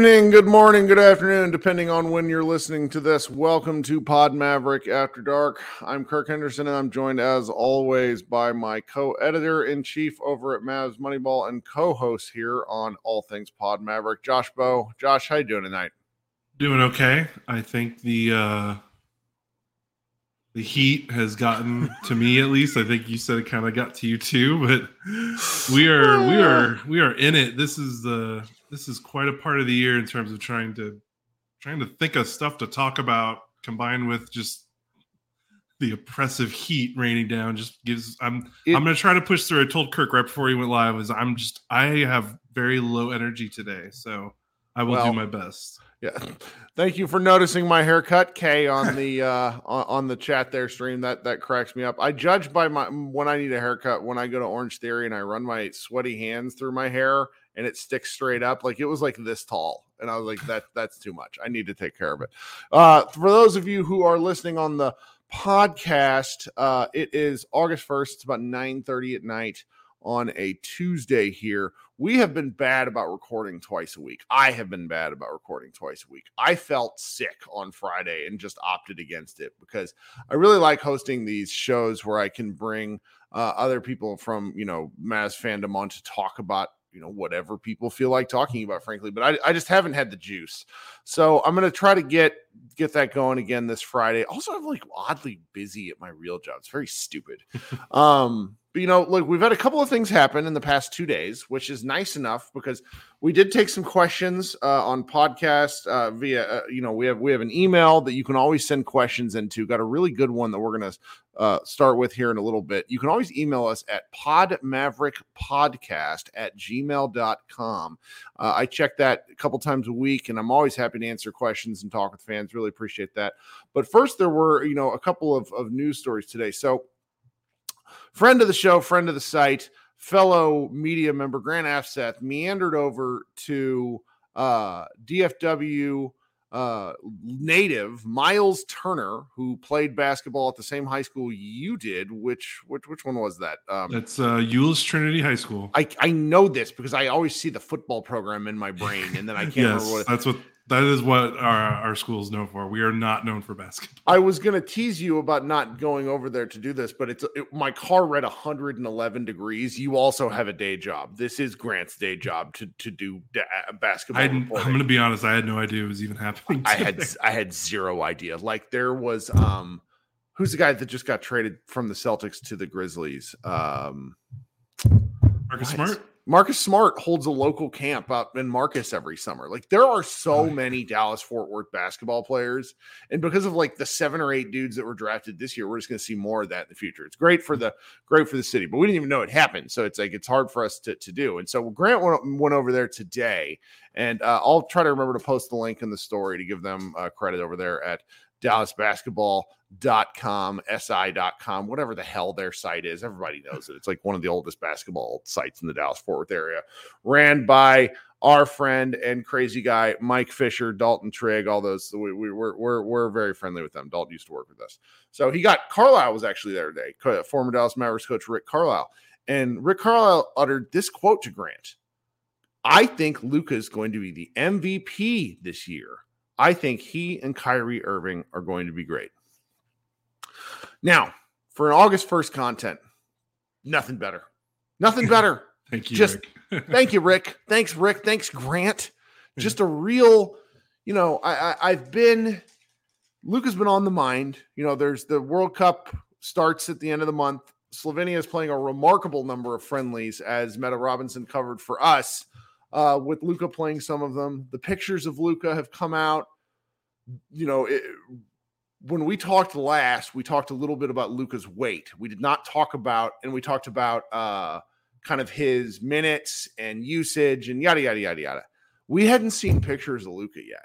Evening, good morning, good afternoon, depending on when you're listening to this. Welcome to Pod Maverick After Dark. I'm Kirk Henderson, and I'm joined as always by my co-editor in chief over at Mavs Moneyball and co-host here on All Things Pod Maverick, Josh Bowe. Josh, how you doing tonight? Doing okay. I think the uh the heat has gotten to me at least. I think you said it kind of got to you too, but we are we are we are in it. This is the this is quite a part of the year in terms of trying to trying to think of stuff to talk about combined with just the oppressive heat raining down just gives i'm It- i'm gonna try to push through i told kirk right before he went live is i'm just i have very low energy today so i will Well, do my best Yeah. Thank you for noticing my haircut, Kay, on the uh on, on the chat there stream. That that cracks me up. I judge by my when I need a haircut when I go to Orange Theory and I run my sweaty hands through my hair and it sticks straight up. Like it was like this tall. And I was like, that that's too much. I need to take care of it. Uh for those of you who are listening on the podcast, uh it is August 1st. It's about 9 30 at night on a Tuesday here. We have been bad about recording twice a week. I have been bad about recording twice a week. I felt sick on Friday and just opted against it because I really like hosting these shows where I can bring uh, other people from, you know, Mavs fandom on to talk about, you know, whatever people feel like talking about, frankly. But I, I just haven't had the juice. So I'm going to try to get get that going again this Friday. Also, I'm like oddly busy at my real job. It's very stupid. um, but you know, look, we've had a couple of things happen in the past two days, which is nice enough because we did take some questions uh, on podcast uh, via, uh, you know, we have we have an email that you can always send questions into. Got a really good one that we're gonna uh, start with here in a little bit. You can always email us at podmaverickpodcast at gmail.com. Uh, I check that a couple times a week, and I'm always happy to answer questions and talk with fans. Really appreciate that. But first, there were, you know, a couple of, of news stories today. So, friend of the show, friend of the site, fellow media member Grant Afseth meandered over to uh, DFW uh, native Miles Turner, who played basketball at the same high school you did. Which which which one was that? Um, that's uh Euless trinity high school I I know this because I always see the football program in my brain, and then I can't yes remember what. It, that's what that is what our our school is known for we are not known for basketball I was gonna tease you about not going over there to do this, but it's it, my car read 111 degrees. You also have a day job. This is Grant's day job to to do da- basketball. I, i'm gonna be honest i had no idea it was even happening I had. I had zero idea. Like there was um who's the guy that just got traded from the Celtics to the Grizzlies? Um marcus what? smart Marcus Smart holds a local camp up in Marcus every summer. Like there are so many Dallas Fort Worth basketball players, and because of like the seven or eight dudes that were drafted this year, we're just going to see more of that in the future. It's great for the great for the city, but we didn't even know it happened, so it's like it's hard for us to to do. And so Grant went, went over there today, and uh, I'll try to remember to post the link in the story to give them uh, credit over there at Dallas Basketball com si.com whatever the hell their site is everybody knows it. It's like one of the oldest basketball sites in the dallas fort worth area. Ran by our friend and crazy guy mike fisher dalton trigg all those. We, we, we're, we're, we're very friendly with them. Dalton used to work with us. So he got carlisle was actually there today former dallas mavericks coach rick carlisle. And rick carlisle uttered this quote to grant. I think luka is going to be the mvp this year. I think he and kyrie irving are going to be great now, for an August 1st content, nothing better. Nothing better. thank you. Just thank you, Rick. Thanks, Rick. Thanks, Grant. Just a real, you know, I, I have been Luka's been on the mind. You know, there's the World Cup starts at the end of the month. Slovenia is playing a remarkable number of friendlies, as Meta Robinson covered for us, uh, with Luka playing some of them. The pictures of Luka have come out. You know, it, when we talked last, we talked a little bit about Luka's weight. We did not talk about, and we talked about uh, kind of his minutes and usage and yada yada yada yada. We hadn't seen pictures of Luka yet.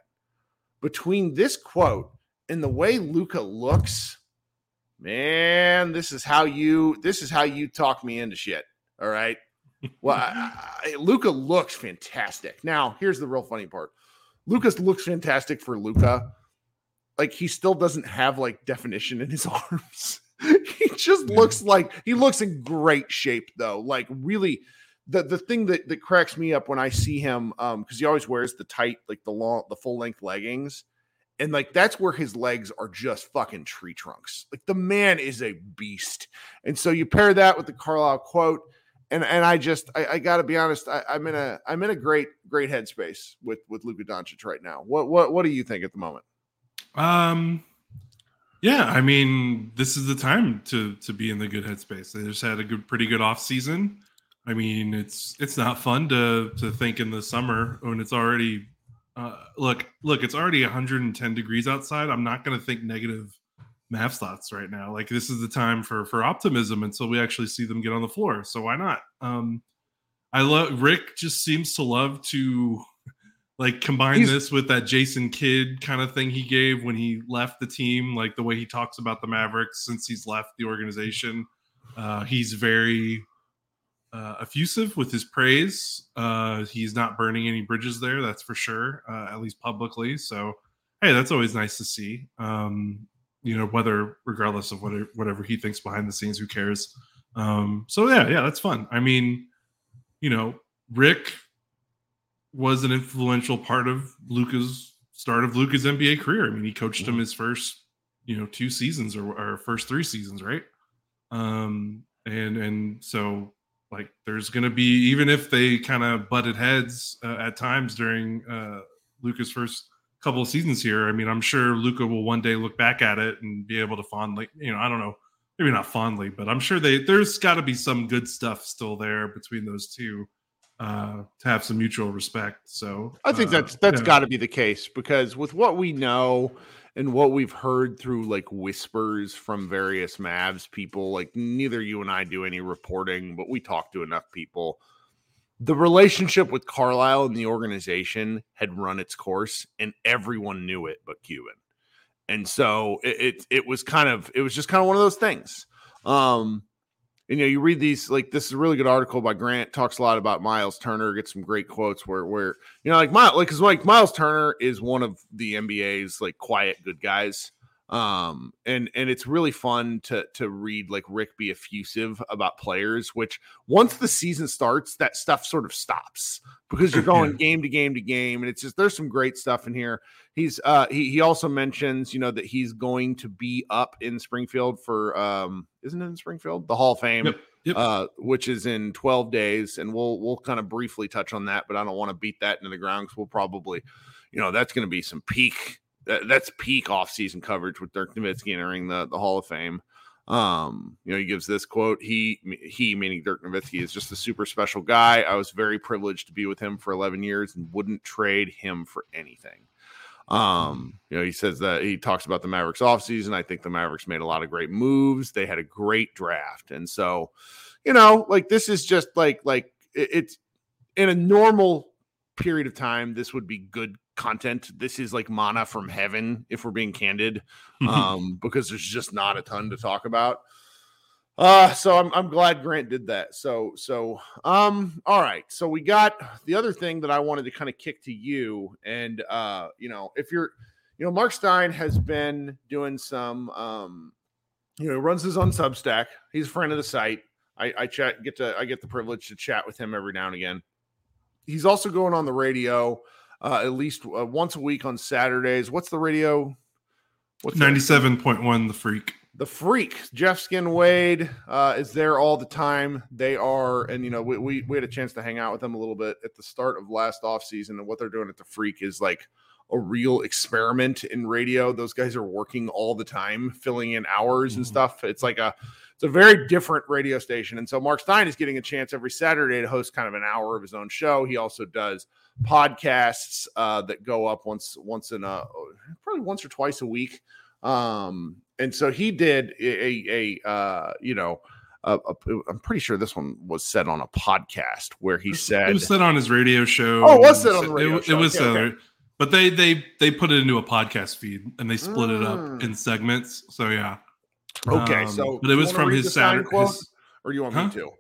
Between this quote and the way Luka looks, man, this is how you this is how you talk me into shit. All right. Well, Luka looks fantastic. Now, here's the real funny part. Lucas looks fantastic for Luka like he still doesn't have like definition in his arms. he just yeah. looks like he looks in great shape though. Like really the the thing that that cracks me up when I see him um cuz he always wears the tight like the long the full length leggings and like that's where his legs are just fucking tree trunks. Like the man is a beast. And so you pair that with the Carlisle quote and and I just I, I got to be honest I, am in a I'm in a great great headspace with with Luka Doncic right now. What what what do you think at the moment? Um, yeah, I mean, this is the time to to be in the good headspace. They just had a good, pretty good off season. I mean, it's it's not fun to to think in the summer when it's already uh, look look it's already 110 degrees outside. I'm not going to think negative math thoughts right now. Like this is the time for for optimism until we actually see them get on the floor. So why not? Um, I love Rick. Just seems to love to like combine He's, this with that Jason Kidd kind of thing he gave when he left the team, like the way he talks about the Mavericks since he's left the organization. Uh, he's very uh, effusive with his praise. Uh, he's not burning any bridges there, that's for sure, uh, at least publicly. So, hey, that's always nice to see. Um, you know, whether regardless of whatever whatever he thinks behind the scenes, who cares? Um, so yeah, yeah, that's fun. I mean, you know, Rick was an influential part of Luka's start of Luka's NBA career. I mean, he coached him his first, you know, two seasons or, or first three seasons, right? Um, and and so like there's going to be even if they kind of butted heads uh, at times during uh, Luka's first couple of seasons here. I mean, I'm sure Luka will one day look back at it and be able to fondly, you know, I don't know, maybe not fondly, but I'm sure they there's got to be some good stuff still there between those two uh, to have some mutual respect. So I think uh, that's that's yeah. got to be the case because with what we know and what we've heard through like whispers from various Mavs people, like neither you and I do any reporting, but we talk to enough people. The relationship with Carlisle and the organization had run its course, and everyone knew it but Cuban. And so it, it, it was kind of it was just kind of one of those things. Um, you know, you read these like this is a really good article by Grant. Talks a lot about Miles Turner. Gets some great quotes where where you know like Miles like because like Miles Turner is one of the NBA's like quiet good guys. Um and and it's really fun to to read like Rick be effusive about players. Which once the season starts, that stuff sort of stops because you're going game to game to game, and it's just there's some great stuff in here. He's uh he he also mentions you know that he's going to be up in Springfield for um isn't it in Springfield the Hall of Fame yep, yep. uh which is in 12 days and we'll we'll kind of briefly touch on that but I don't want to beat that into the ground because we'll probably you know that's going to be some peak that's peak off season coverage with Dirk Nowitzki entering the the Hall of Fame Um, you know, he gives this quote: "He, he, meaning Dirk Nowitzki, is just a super special guy. I was very privileged to be with him for 11 years and wouldn't trade him for anything." Um, you know, he says that he talks about the Mavericks offseason. I think the Mavericks made a lot of great moves. They had a great draft. And so, you know, like this is just like like it's in a normal period of time, this would be good content. This is like manna from heaven, if we're being candid, um, because there's just not a ton to talk about. Uh, so I'm I'm glad Grant did that. So so um all right. So we got the other thing that I wanted to kind of kick to you and uh you know, if you're you know, Mark Stein has been doing some um you know, runs his own Substack. He's a friend of the site. I I chat get to I get the privilege to chat with him every now and again. He's also going on the radio uh at least uh, once a week on Saturdays. What's the radio? What's 97.1 the freak. The freak. Jeff skin wade uh, is there all the time. They are and you know we, we, we had a chance to hang out with them a little bit at the start of last off season and what they're doing at the freak is like a real experiment in radio. Those guys are working all the time filling in hours mm-hmm. and stuff. It's like a it's a very different radio station. And so mark stein is getting a chance every saturday to host kind of an hour of his own show. He also does podcasts uh, that go up once once in a probably once or twice a week um, and so he did a, a, uh, you know, i am pretty sure this one was said on a podcast where he said it was said on his radio show. Oh, was said on the radio it, show? It was okay, okay. but they they they put it into a podcast feed and they split mm. it up mm. in segments. So yeah. Okay, um, so but it was from his Saturday quote, his, or you want huh? me to?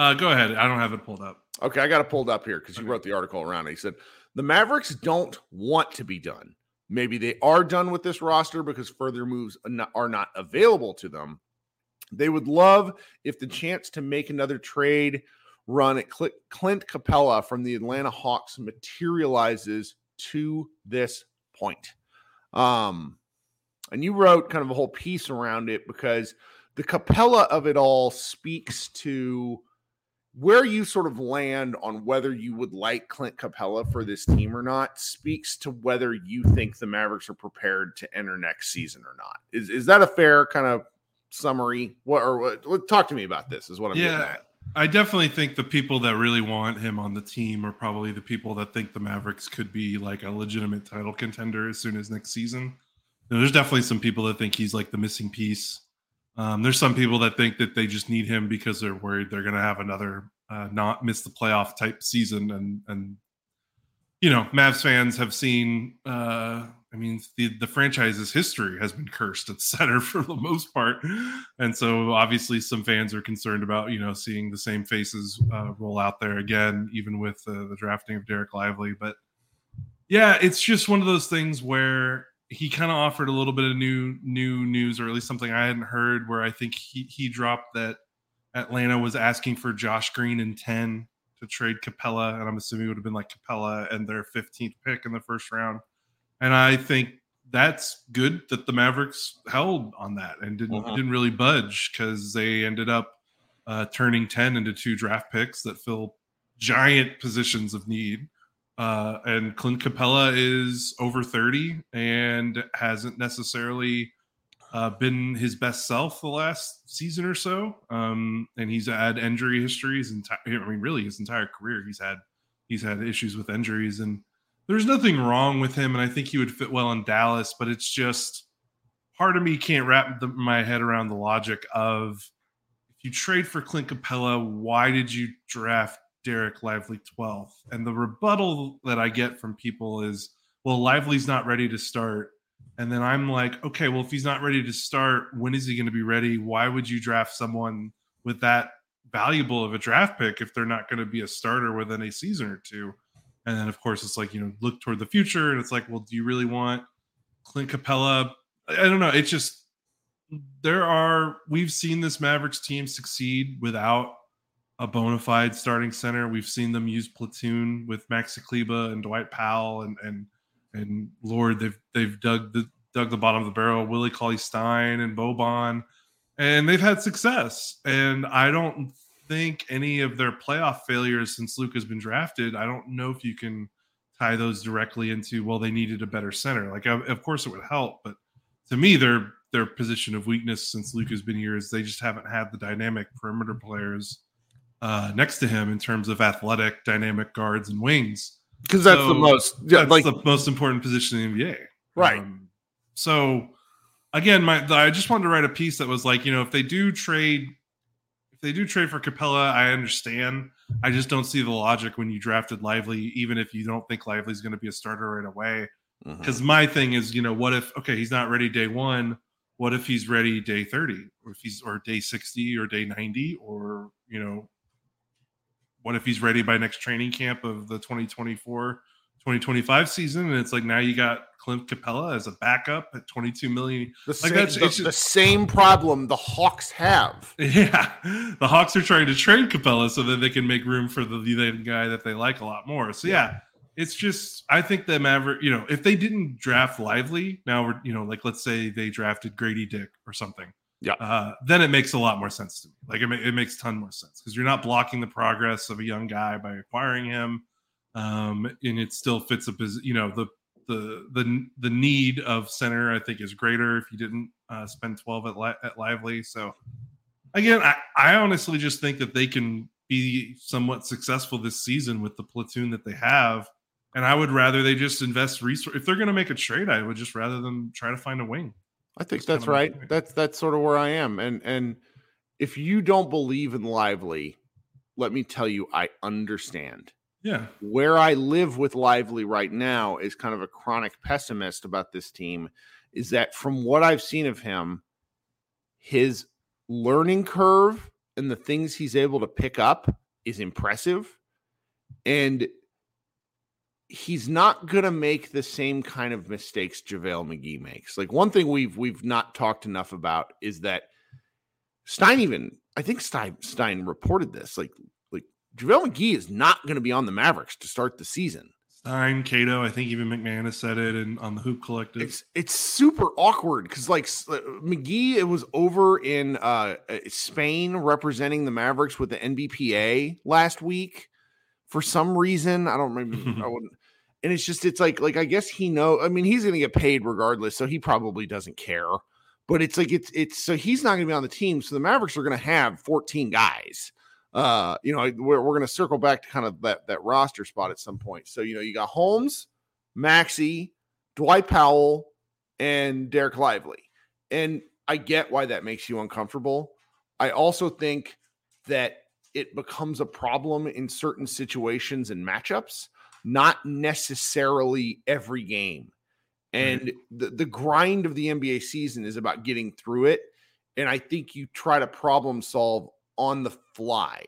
Uh, go ahead. I don't have it pulled up. Okay, I got it pulled up here because okay. you wrote the article around it. He said the Mavericks don't want to be done. Maybe they are done with this roster because further moves are not available to them. They would love if the chance to make another trade run at Clint Capella from the Atlanta Hawks materializes to this point. Um, and you wrote kind of a whole piece around it because the Capella of it all speaks to where you sort of land on whether you would like Clint Capella for this team or not speaks to whether you think the Mavericks are prepared to enter next season or not. Is is that a fair kind of summary? What or what? Talk to me about this. Is what I'm yeah, getting at. I definitely think the people that really want him on the team are probably the people that think the Mavericks could be like a legitimate title contender as soon as next season. You know, there's definitely some people that think he's like the missing piece um, there's some people that think that they just need him because they're worried they're going to have another uh, not miss the playoff type season, and and you know, Mavs fans have seen. Uh, I mean, the the franchise's history has been cursed at center for the most part, and so obviously some fans are concerned about you know seeing the same faces uh, roll out there again, even with uh, the drafting of Dereck Lively. But yeah, it's just one of those things where he kind of offered a little bit of new new news, or at least something I hadn't heard, where I think he he dropped that Atlanta was asking for Josh Green in ten to trade Capella, and I'm assuming it would have been like Capella and their 15th pick in the first round. And I think that's good that the Mavericks held on that and didn't uh-huh. didn't really budge because they ended up uh, turning 10 into two draft picks that fill giant positions of need. Uh, and Clint Capella is over 30 and hasn't necessarily uh, been his best self the last season or so. Um, and he's had injury histories and I mean, really his entire career. He's had he's had issues with injuries, and there's nothing wrong with him. And I think he would fit well in Dallas. But it's just part of me can't wrap the, my head around the logic of if you trade for Clint Capella, why did you draft Dereck Lively 12th. And the rebuttal that I get from people is, well, Lively's not ready to start. And then I'm like, okay, well, if he's not ready to start, when is he going to be ready? Why would you draft someone with that valuable of a draft pick if they're not going to be a starter within a season or two? And then, of course, it's like, you know, look toward the future. And it's like, well, do you really want Clint Capella? I don't know. It's just, there are, we've seen this Mavericks team succeed without a bona fide starting center. We've seen them use platoon with Maxi Kleber and Dwight Powell and and and Lord, they've they've dug the dug the bottom of the barrel. Willie Cauley Stein and Boban, and they've had success. And I don't think any of their playoff failures since Luke has been drafted. I don't know if you can tie those directly into well they needed a better center. Like of course it would help, but to me they're their position of weakness since Luke has been here is they just haven't had the dynamic perimeter players uh, next to him in terms of athletic, dynamic guards and wings. Because that's so the most yeah, that's like the most important position in the NBA. Right. Um, so again, my I just wanted to write a piece that was like, you know, if they do trade if they do trade for Capella, I understand. I just don't see the logic when you drafted Lively, even if you don't think Lively's going to be a starter right away. Because mm-hmm. my thing is, you know, what if okay, he's not ready day one? What if he's ready day 30 or if he's or day 60 or day 90 or you know what if he's ready by next training camp of the 2024 2025 season? And it's like now you got Clint Capella as a backup at 22 million. The like same, that's the, just, the same problem the Hawks have. Yeah. The Hawks are trying to trade Capella so that they can make room for the, the guy that they like a lot more. So yeah it's just I think the Maverick, you know, if they didn't draft Lively, now we're you know, like let's say they drafted Gradey Dick or something. Yeah. Uh, then it makes a lot more sense to me. Like it, ma- it makes ton more sense because you're not blocking the progress of a young guy by acquiring him, um, and it still fits a position. You know the the the the need of center I think is greater if you didn't uh, spend 12 at li- at Lively. So again, I, I honestly just think that they can be somewhat successful this season with the platoon that they have. And I would rather they just invest resource. If they're going to make a trade, I would just rather them try to find a wing. I think that's, right. That's that's sort of where I am. And and if you don't believe in Lively, let me tell you, I understand. Yeah. Where I live with Lively right now is kind of a chronic pessimist about this team. Is that from what I've seen of him, his learning curve and the things he's able to pick up is impressive. And he's not going to make the same kind of mistakes JaVale McGee makes. Like one thing we've we've not talked enough about is that Stein even I think Stein, Stein reported this like like JaVale McGee is not going to be on the Mavericks to start the season. Stein, Cato, I think even MacMahon said it and on the Hoop Collective. It's it's super awkward because like uh, McGee, it was over in uh, uh, Spain representing the Mavericks with the NBPA last week. For some reason, I don't remember. I wouldn't and it's just it's like like I guess he know. I mean, he's going to get paid regardless, so he probably doesn't care. But it's like it's it's so he's not going to be on the team. So the Mavericks are going to have 14 guys. Uh, you know, we're, we're going to circle back to kind of that that roster spot at some point. So you know, you got Holmes, Maxi, Dwight Powell, and Dereck Lively, and I get why that makes you uncomfortable. I also think that it becomes a problem in certain situations and matchups not necessarily every game. And mm-hmm. the, the grind of the NBA season is about getting through it. And I think you try to problem solve on the fly.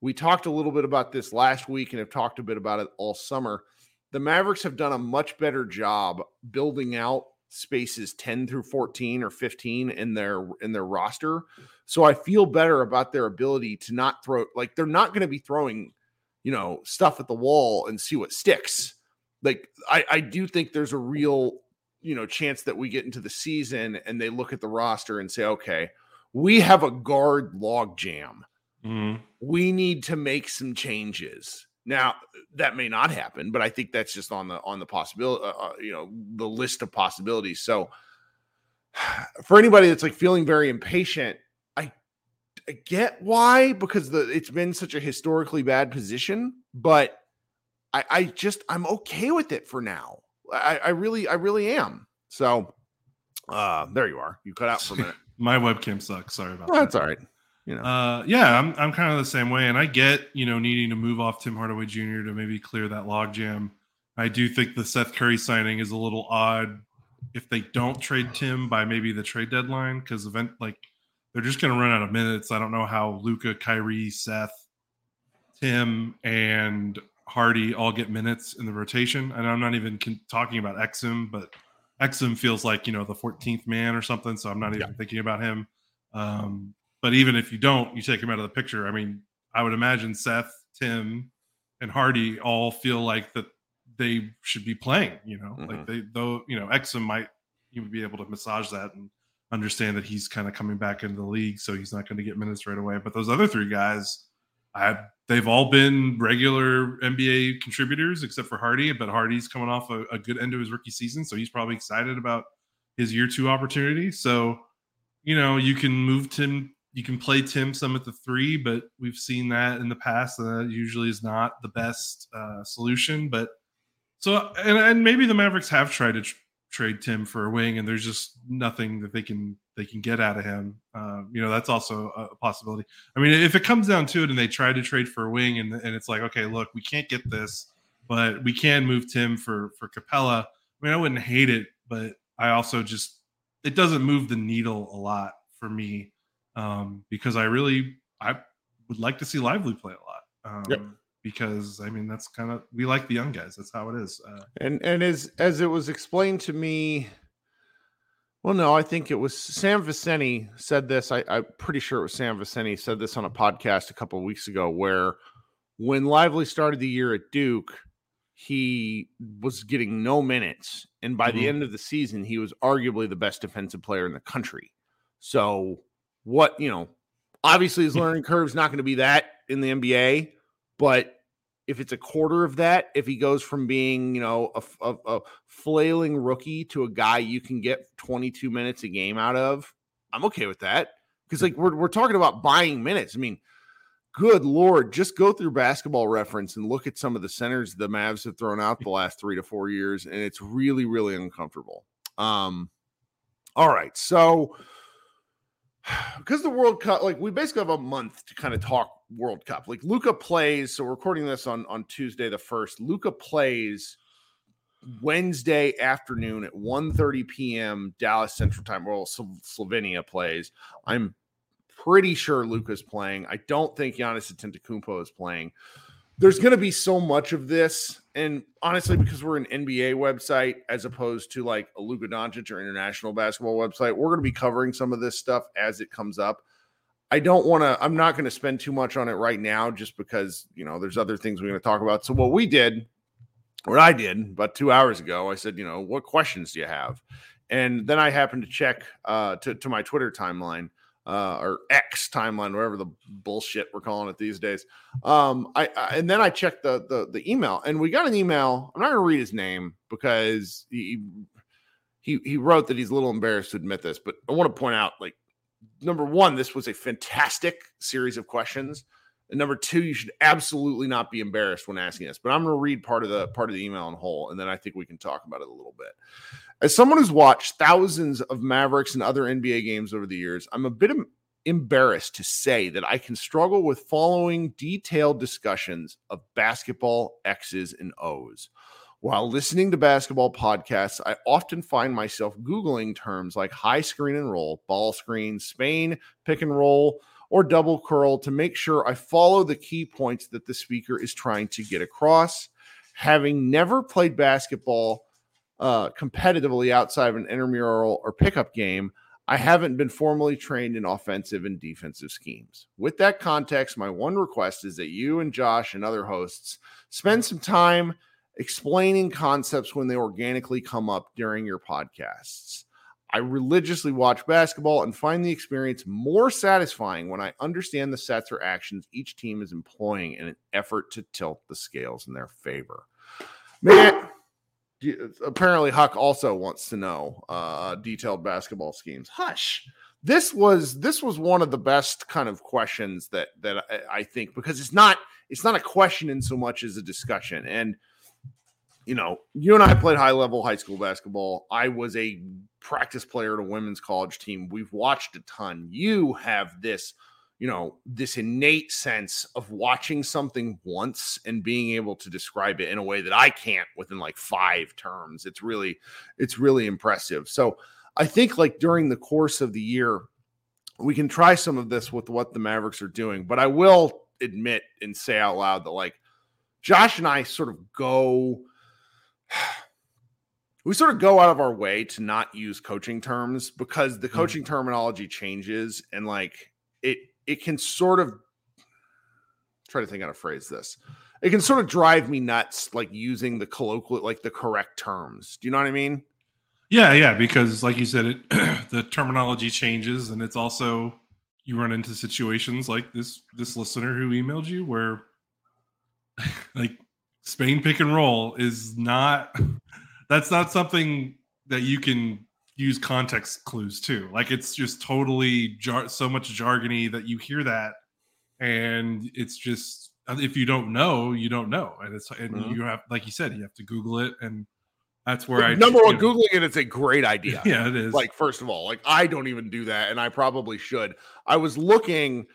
We talked a little bit about this last week and have talked a bit about it all summer. The Mavericks have done a much better job building out spaces 10 through 14 or 15 in their in their roster. So I feel better about their ability to not throw like they're not going to be throwing you know, stuff at the wall and see what sticks. Like I, I do think there's a real, you know, chance that we get into the season and they look at the roster and say, okay, we have a guard log jam. Mm-hmm. We need to make some changes. Now that may not happen, but I think that's just on the on the possibility, uh, uh, you know, the list of possibilities. So for anybody that's like feeling very impatient, I get why because the it's been such a historically bad position, but I, I just I'm okay with it for now. I, I really I really am. So uh there you are. You cut out for a minute. My webcam sucks. Sorry about well, that. That's all right. You know. Uh yeah, I'm I'm kind of the same way. And I get, you know, needing to move off Tim Hardaway Jr. to maybe clear that logjam. I do think the Seth Curry signing is a little odd if they don't trade Tim by maybe the trade deadline because event like they're just going to run out of minutes. I don't know how Luka, Kyrie, Seth, Tim, and Hardy all get minutes in the rotation. And I'm not even con- talking about Exum, but Exum feels like you know the 14th man or something. So I'm not even yeah. thinking about him. Um, but even if you don't, you take him out of the picture. I mean, I would imagine Seth, Tim, and Hardy all feel like that they should be playing. You know, mm-hmm. like they though you know Exum might even be able to massage that and understand that he's kind of coming back into the league, so he's not going to get minutes right away. But those other three guys, I they've all been regular NBA contributors except for Hardy. But Hardy's coming off a, a good end of his rookie season, so he's probably excited about his year two opportunity. So you know, you can move Tim, you can play Tim some at the three, but we've seen that in the past. And that usually is not the best uh, solution. But so, and, and maybe the Mavericks have tried to tr- trade Tim for a wing, and there's just nothing that they can they can get out of him. Uh, you know, that's also a possibility. I mean, if it comes down to it, and they try to trade for a wing, and and it's like, okay, look, we can't get this, but we can move Tim for for Capella. I mean, I wouldn't hate it, but I also just it doesn't move the needle a lot for me um, because I really I would like to see Lively play a lot. Um, yep. Because I mean that's kind of we like the young guys. That's how it is. Uh, and and as as it was explained to me, well, no, I think it was Sam Vecenie said this. I, I'm pretty sure it was Sam Vecenie said this on a podcast a couple of weeks ago, where when Lively started the year at Duke, he was getting no minutes. And by mm-hmm. the end of the season, he was arguably the best defensive player in the country. So, what, you know, obviously his learning curve is not going to be that in the NBA, but if it's a quarter of that, if he goes from being, you know, a, a, a flailing rookie to a guy you can get 22 minutes a game out of, I'm okay with that. Because, like, we're, we're talking about buying minutes. I mean, good lord, just go through basketball reference and look at some of the centers the Mavs have thrown out the last three to four years, and it's really, really uncomfortable. Um, all right, so because the World Cup, like we basically have a month to kind of talk World Cup. Like Luka plays, so recording this on on Tuesday the first. Luka plays Wednesday afternoon at 1 30 p.m. Dallas Central Time. Well, Slovenia plays. I'm pretty sure Luka's playing. I don't think Giannis Antetokounmpo is playing. There's going to be so much of this, and honestly, because we're an NBA website as opposed to like a Luka Doncic or international basketball website, we're going to be covering some of this stuff as it comes up. I don't want to. I'm not going to spend too much on it right now, just because you know there's other things we're going to talk about. So what we did, what I did about two hours ago, I said, you know, what questions do you have? And then I happened to check uh, to to my Twitter timeline uh, or X timeline, whatever the bullshit we're calling it these days. Um, I, I, and then I checked the, the the email, and we got an email. I'm not going to read his name because he he he wrote that he's a little embarrassed to admit this, but I want to point out, like, number one, this was a fantastic series of questions. And number two, you should absolutely not be embarrassed when asking this. But I'm going to read part of the part of the email in whole, and then I think we can talk about it a little bit. As someone who's watched thousands of Mavericks and other NBA games over the years, I'm a bit embarrassed to say that I can struggle with following detailed discussions of basketball X's and O's. While listening to basketball podcasts, I often find myself Googling terms like high screen and roll, ball screen, Spain, pick and roll, or double curl to make sure I follow the key points that the speaker is trying to get across. Having never played basketball, uh, competitively outside of an intramural or pickup game, I haven't been formally trained in offensive and defensive schemes. With that context, my one request is that you and Josh and other hosts spend some time explaining concepts when they organically come up during your podcasts. I religiously watch basketball and find the experience more satisfying when I understand the sets or actions each team is employing in an effort to tilt the scales in their favor. Man, apparently Huck also wants to know uh, detailed basketball schemes. Hush. This was this was one of the best kind of questions that that I, I think because it's not it's not a question in so much as a discussion. And you know, you and I played high level high school basketball. I was a practice player at a women's college team. We've watched a ton. You have this you know this innate sense of watching something once and being able to describe it in a way that I can't within like five terms. It's really it's really impressive. So I think like during the course of the year we can try some of this with what the Mavericks are doing, but I will admit and say out loud that like Josh and I sort of go we sort of go out of our way to not use coaching terms because the mm. coaching mm-hmm. terminology changes and like it it can sort of try to think how to phrase this. It can sort of drive me nuts, like using the colloquial, like the correct terms. Do you know what I mean? Yeah, yeah. Because, like you said, it the terminology changes, and it's also you run into situations like this this listener who emailed you where, like, Spain pick and roll is not that's not something that you can use context clues too. Like it's just totally jar- so much jargony that you hear that, and it's just if you don't know, you don't know, and it's and Mhm. you have like you said, you have to Google it, and that's where I Number one, googling it, it's a great idea. Yeah, it is. Like, first of all, like I don't even do that, and I probably should. I was looking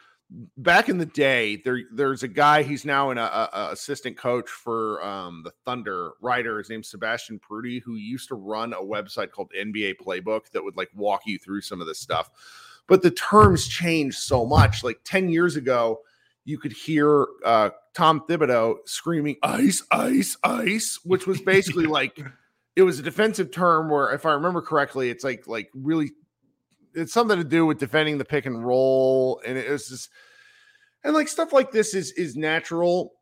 back in the day. There, there's a guy. He's now an a, a assistant coach for um, the Thunder. Writer, his name's Sebastian Pruiti, who used to run a website called NBA Playbook that would like walk you through some of this stuff. But the terms changed so much. Like ten years ago, you could hear uh, Tom Thibodeau screaming "ice, ice, ice," which was basically like it was a defensive term where if i remember correctly it's like like really it's something to do with defending the pick and roll and it was just and like stuff like this is is natural.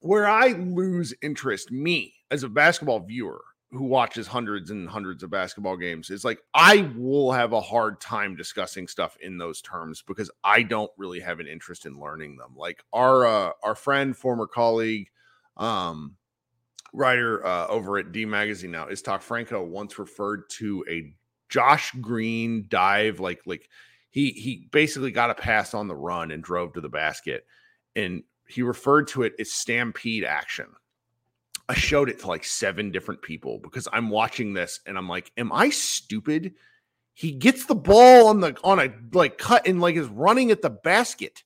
Where i lose interest me as a basketball viewer who watches hundreds and hundreds of basketball games is like i will have a hard time discussing stuff in those terms because i don't really have an interest in learning them. Like our uh, our friend former colleague um writer uh, over at D Magazine now Iztok Franko once referred to a Josh Green dive like like he he basically got a pass on the run and drove to the basket and he referred to it as stampede action. I showed it to like seven different people because I'm watching this and I'm like, am I stupid? He gets the ball on the on a like cut and like is running at the basket.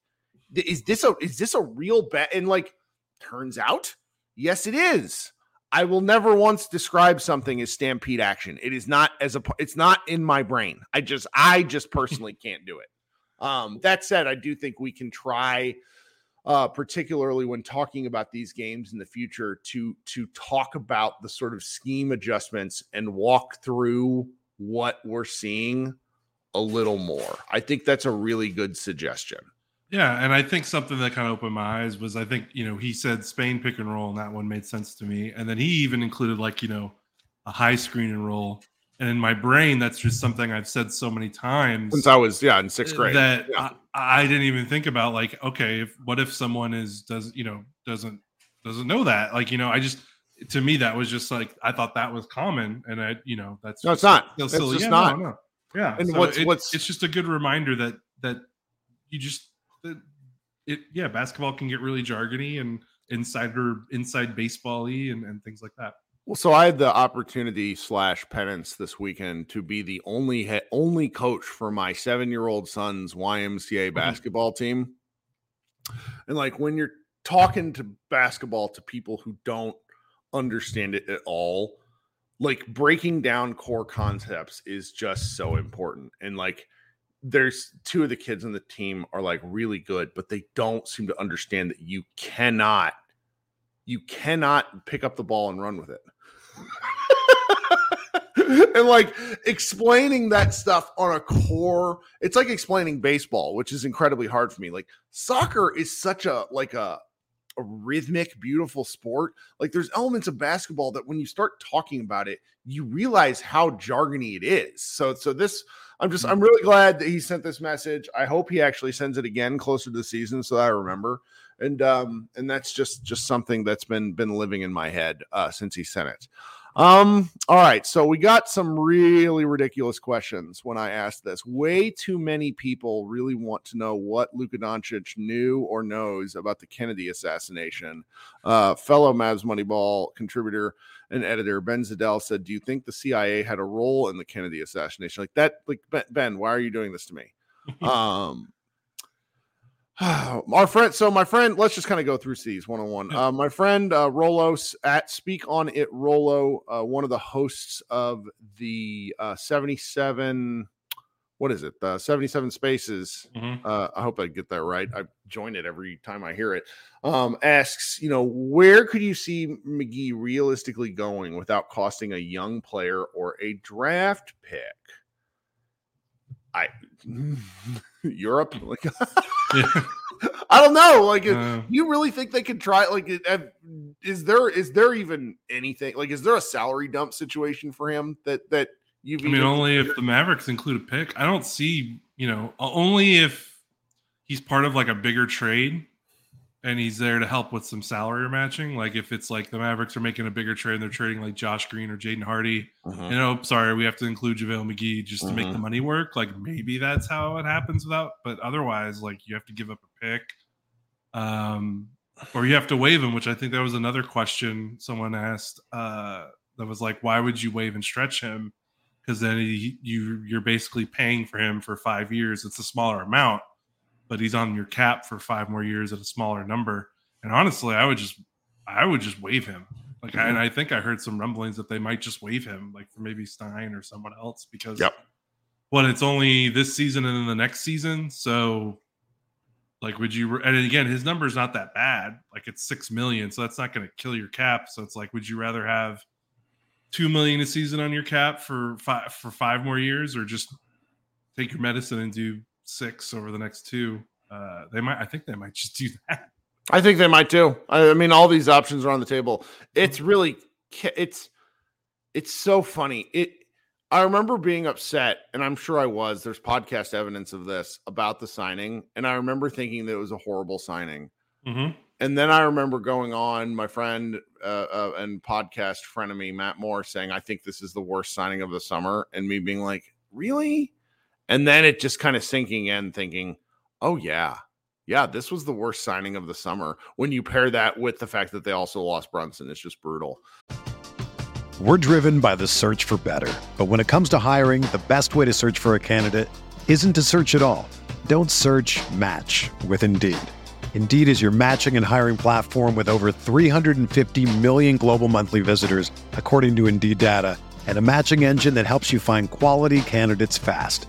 Is this a is this a real bet? And like turns out Yes, it is. I will never once describe something as stampede action. It is not as a it's not in my brain. I just I just personally can't do it. Um that said, I do think we can try uh particularly when talking about these games in the future to to talk about the sort of scheme adjustments and walk through what we're seeing a little more. I think that's a really good suggestion. Yeah, and I think something that kind of opened my eyes was I think you know he said Spain pick and roll, and that one made sense to me. And then he even included like you know a high screen and roll, and in my brain that's just something I've said so many times Since I was yeah, in 6th grade. that Yeah. I, I didn't even think about. Like, okay, if what if someone is does you know doesn't doesn't know that? Like, you know, I just to me that was just like I thought that was common, and I you know that's No, it's not. It's silly. just Yeah, not. No, no. Yeah, And so what's- it- what's- it's just a good reminder that that you just that it yeah basketball can get really jargony and insider inside baseball-y and, and things like that. Well, so I had the opportunity slash penance this weekend to be the only he- only coach for my seven year old son's YMCA mm-hmm. basketball team. And like when you're talking to basketball to people who don't understand it at all, like breaking down core concepts is just so important. And like there's two of the kids on the team are like really good, but they don't seem to understand that you cannot you cannot pick up the ball and run with it. and like explaining that stuff on a core, it's like explaining baseball, which is incredibly hard for me. Like soccer is such a like a a rhythmic, beautiful sport. Like there's elements of basketball that when you start talking about it, you realize how jargony it is. So so this I'm just I'm really glad that he sent this message. I hope he actually sends it again closer to the season so that I remember and um and that's just just something that's been been living in my head uh since he sent it um all right so we got some really ridiculous questions when i asked this. Way too many people really want to know what Luka Doncic knew or knows about the kennedy assassination. Uh fellow mavs moneyball contributor and editor ben zadell said do you think the cia had a role in the kennedy assassination? Like that like ben, ben why are you doing this to me? Um our friend so my friend let's just kind of go through these one on one. Uh my friend uh rolos at speak on it rolo uh one of the hosts of the uh 77 what is it? The 77 spaces. Mhm. uh i hope i get that right. I join it every time i hear it. Um asks you know where could you see mcgee realistically going without costing a young player or a draft pick? I europe like Yeah. I don't know. Like, Uh, you really think they could try? Like, is there is there even anything? Like, is there a salary dump situation for him that that you've? I mean, only if the Mavericks include a pick. I don't see, you know, only if he's part of like a bigger trade. And he's there to help with some salary matching. Like if it's like the Mavericks are making a bigger trade and they're trading like Josh Green or Jaden Hardy, Mhm. you know, sorry, we have to include JaVale McGee just to make the money work. Like maybe that's how it happens without, but otherwise, like you have to give up a pick. Um, or you have to waive him, which I think that was another question someone asked. Uh, that was like, why would you waive and stretch him? Because then he, you you're basically paying for him for five years. It's a smaller amount, but he's on your cap for five more years at a smaller number. And honestly, I would just I would just waive him. Like, I, and I think I heard some rumblings that they might just waive him, like for maybe Stein or someone else, because Yep. well, it's only this season and then the next season. So, like, would you? And again, his number is not that bad. Like, it's six million, so that's not going to kill your cap. So it's like, would you rather have two million a season on your cap for five for five more years, or just take your medicine and do six over the next two? Uh, they might. I think they might just do that. I think they might too. I, I mean, all these options are on the table. It's really, it's, it's so funny. It. I remember being upset, and I'm sure I was. There's podcast evidence of this about the signing, and I remember thinking that it was a horrible signing. Mm-hmm. And then I remember going on my friend uh, uh, and podcast frenemy Matt Moore saying, "I think this is the worst signing of the summer," and me being like, "Really?" And then it just kind of sinking in, thinking, "Oh yeah, yeah, this was the worst signing of the summer." When you pair that with the fact that they also lost Brunson, it's just brutal. We're driven by the search for better. But when it comes to hiring, the best way to search for a candidate isn't to search at all. Don't search match with Indeed. Indeed is your matching and hiring platform with over 350 million global monthly visitors, according to Indeed data, and a matching engine that helps you find quality candidates fast.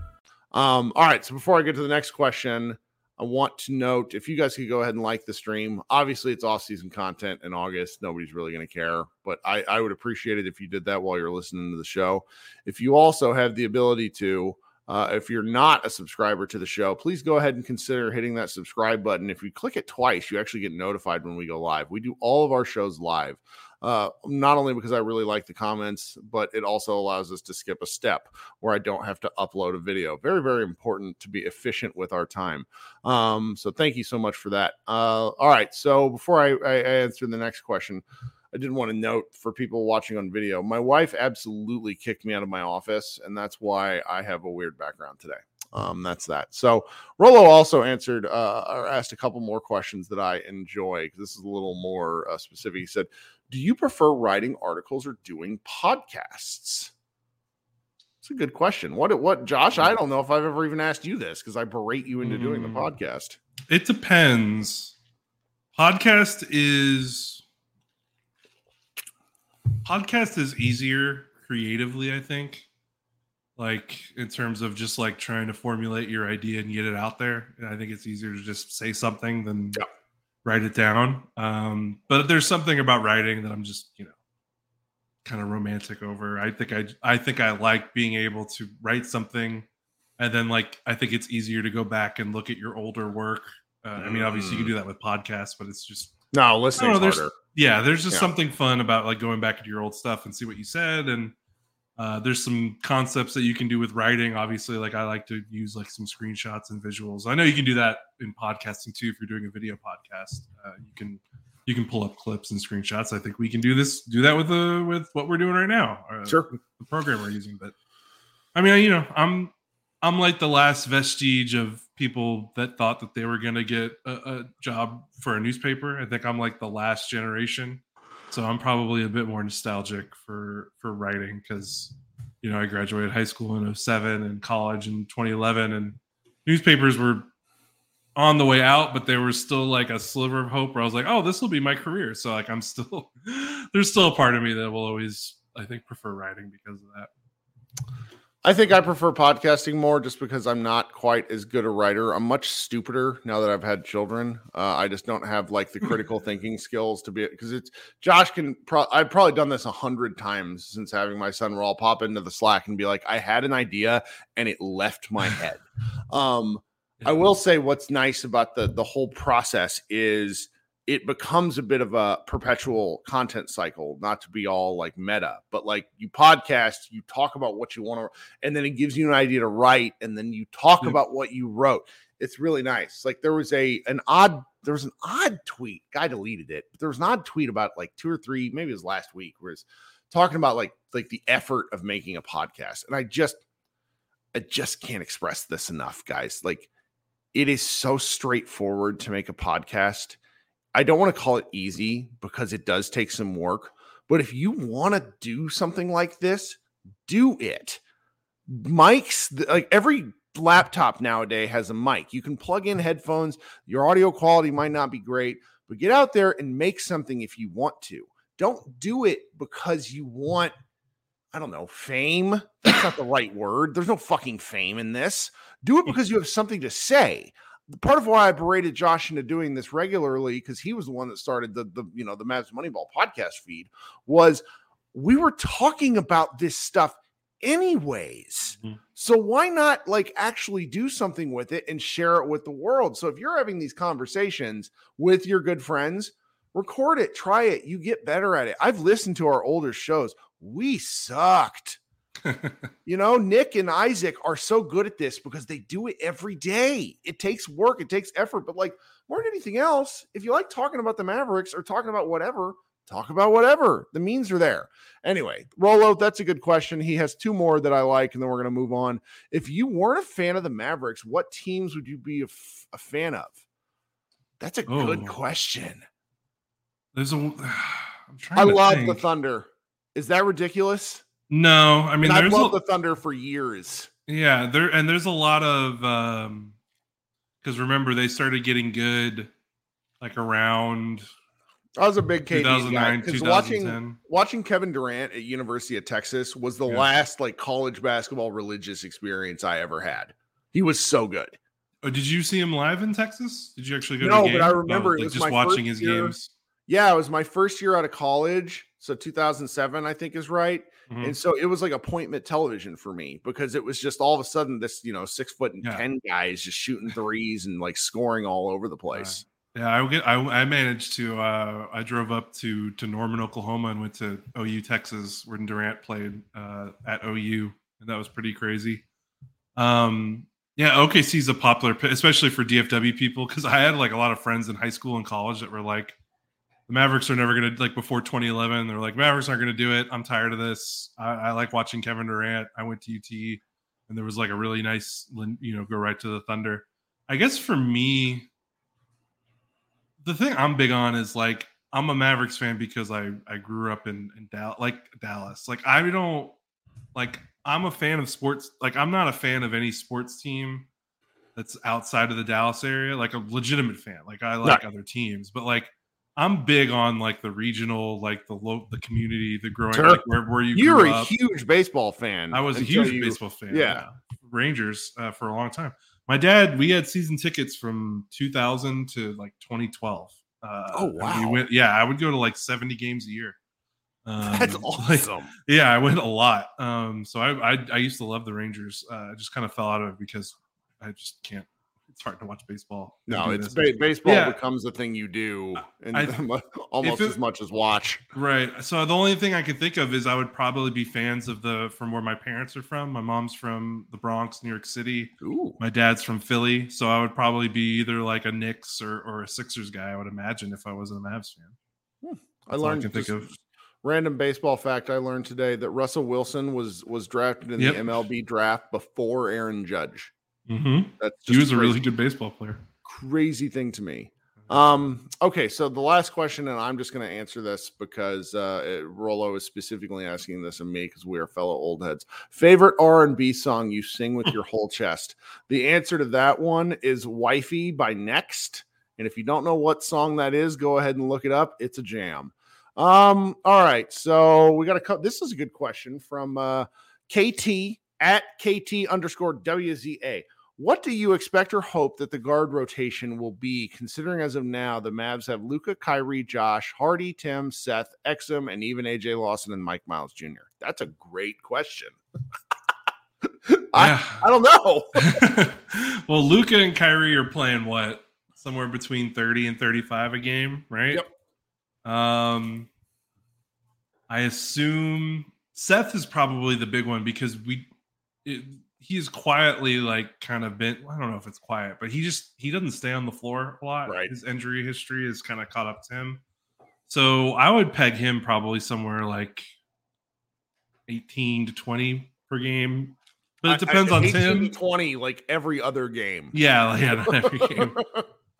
Um, all right. So before I get to the next question, I want to note if you guys could go ahead and like the stream. Obviously, it's off season content in August. Nobody's really going to care, but I, I would appreciate it if you did that while you're listening to the show. If you also have the ability to, uh, if you're not a subscriber to the show, please go ahead and consider hitting that subscribe button. If you click it twice, you actually get notified when we go live. We do all of our shows live. Uh, not only because I really like the comments, but it also allows us to skip a step where I don't have to upload a video. Very, very important to be efficient with our time. Um, so thank you so much for that. Uh, all right. So before I, I, answer the next question, I did want to note for people watching on video, my wife absolutely kicked me out of my office, and that's why I have a weird background today. Um, that's that. So Rolo also answered uh, or asked a couple more questions that I enjoy this is a little more uh, specific. He said, "Do you prefer writing articles or doing podcasts?" It's a good question. What? What, Josh? I don't know if I've ever even asked you this because I berate you into doing the Mm. podcast. It depends. Podcast is podcast is easier creatively, I think. Like in terms of just like trying to formulate your idea and get it out there. And I think it's easier to just say something than Yeah. Write it down. Um, but there's something about writing that I'm just, you know, kind of romantic over. I think I I think I like being able to write something and then like I think it's easier to go back and look at your older work. Uh, I mean, obviously you can do that with podcasts, but it's just No, listening harder. yeah, there's just Yeah. something fun about like going back into your old stuff and see what you said and Uh, there's some concepts that you can do with writing. Obviously, like I like to use like some screenshots and visuals. I know you can do that in podcasting too. If you're doing a video podcast, uh, you can you can pull up clips and screenshots. I think we can do this, do that with the with what we're doing right now. Uh, Sure. the program we're using. But I mean, you know, I'm I'm like the last vestige of people that thought that they were going to get a, a job for a newspaper. I think I'm like the last generation, so I'm probably a bit more nostalgic for for writing because you know I graduated high school in 07 and college in 2011, and newspapers were on the way out, but there was still like a sliver of hope where I was like, oh, this will be my career. So like I'm still there's still a part of me that will always I think prefer writing because of that. I think I prefer podcasting more just because I'm not quite as good a writer. I'm much stupider now that I've had children. Uh, I just don't have like the critical thinking skills to be because it's Josh can. Pro- I've probably done this a hundred times since having my son. Where I'll pop into the Slack and be like, I had an idea and it left my head. Um, I will say what's nice about the the whole process is it becomes a bit of a perpetual content cycle, not to be all like meta, but like you podcast, you talk about what you want to, and then it gives you an idea to write, and then you talk Yeah. about what you wrote. It's really nice. Like there was a an odd there was an odd tweet. Guy deleted it, but there was an odd tweet about like two or three, maybe it was last week, where it's talking about like like the effort of making a podcast. And I just I just can't express this enough, guys. Like it is so straightforward to make a podcast. I don't want to call it easy because it does take some work, but if you want to do something like this, do it. Mics, like every laptop nowadays has a mic. You can plug in headphones. Your audio quality might not be great, but get out there and make something if you want to. Don't do it because you want, I don't know, fame. That's not the right word. There's no fucking fame in this. Do it because you have something to say. Part of why I berated Josh into doing this regularly, because he was the one that started the the you know the Mavs Moneyball podcast feed, was we were talking about this stuff anyways. Mhm. So why not like actually do something with it and share it with the world? So if you're having these conversations with your good friends, record it, try it, you get better at it. I've listened to our older shows. We sucked. You know, Nick and Isaac are so good at this because they do it every day. It takes work, it takes effort, but like more than anything else, if you like talking about the Mavericks or talking about whatever, talk about whatever. The means are there. Anyway, Rolo, that's a good question. He has two more that I like, and then we're going to move on. If you weren't a fan of the Mavericks, what teams would you be a, f- a fan of? That's a good Oh. question. There's a. I'm trying I love the. Thunder. Is that ridiculous? No, I mean I've there's loved a, the Thunder for years. yeah there and there's a lot of um because remember they started getting good like around I was a big KD guy 2009 because watching watching Kevin Durant at University of Texas was the Yeah. last like college basketball religious experience I ever had. He was so good. oh, did you see him live in texas did you actually go No, to but I remember it like was just watching his year. games Yeah, it was my first year out of college, so 2007 I think is right. Mhm. And so it was like appointment television for me because it was just all of a sudden this, you know, six foot and Yeah. 10 guys just shooting threes and like scoring all over the place. yeah i get I, I managed to uh i drove up to to norman oklahoma and went to ou texas where durant played uh at ou and that was pretty crazy um yeah okc is a popular especially for dfw people because i had like a lot of friends in high school and college that were like the mavericks are never gonna like before 2011 they're like mavericks aren't gonna do it i'm tired of this i, I like watching kevin durant i went to ut and there was like a really nice you know go right to the thunder i guess for me the thing I'm big on is like I'm a Mavericks fan because I I grew up in in Dallas, like Dallas. Like I don't like I'm a fan of sports. Like I'm not a fan of any sports team that's outside of the Dallas area. Like a legitimate fan. Like I like other teams, but like I'm big on like the regional, like the low, the community, the growing, Sure. like where where you You're a up. huge baseball fan. I was a huge you- baseball fan. yeah. Rangers uh, for a long time. My dad, we had season tickets from 2000 to like 2012. Uh, Oh, wow. We went, yeah, I would go to like 70 games a year. Um, That's like, awesome. yeah, I went a lot. Um, so I, I I used to love the Rangers. Uh, I just kind of fell out of it because I just can't it's hard to watch baseball. No, it's ba- baseball Yeah. becomes the thing you do, and almost it- as much as watch. Right. So the only thing I can think of is I would probably be fans of the from where my parents are from. My mom's from the Bronx, New York City. Ooh, My dad's from Philly, so I would probably be either like a Knicks or, or a Sixers guy. I would imagine if I wasn't a Mavs fan. Hmm, I learned I can think of. random baseball fact. I learned today that Russell Wilson was was drafted in Yep. the MLB draft before Aaron Judge. Mm-hmm. That's He was a really good baseball player. crazy thing to me. Um, okay, so the last question, and I'm just going to answer this because uh, it- Rolo is specifically asking this of me because we are fellow old heads. Favorite R&B song you sing with your whole chest? The answer to that one is "Wifey" by Next. And if you don't know what song that is, go ahead and look it up. It's a jam. Um, all right, so we got to cut. This is a good question from uh, KT at KT underscore WZA. What do you expect or hope that the guard rotation will be, considering as of now the Mavs have Luka, Kyrie, Josh, Hardy, Tim, Seth, Exum, and even AJ Lawson and Mike Miles Jr.? That's a great question. I. I don't know. well, Luka and Kyrie are playing what? Somewhere between 30 and 35 a game, right? Yep. Um I assume Seth is probably the big one because we it, he's quietly like kind of been I don't know if it's quiet, but he just he doesn't stay on the floor a lot. Right. His injury history is kind of caught up to him. So I would peg him probably somewhere like 18 to 20 per game. But it depends I- I- on 18 to Tim. 20, like every other game. Yeah, like, yeah, every game.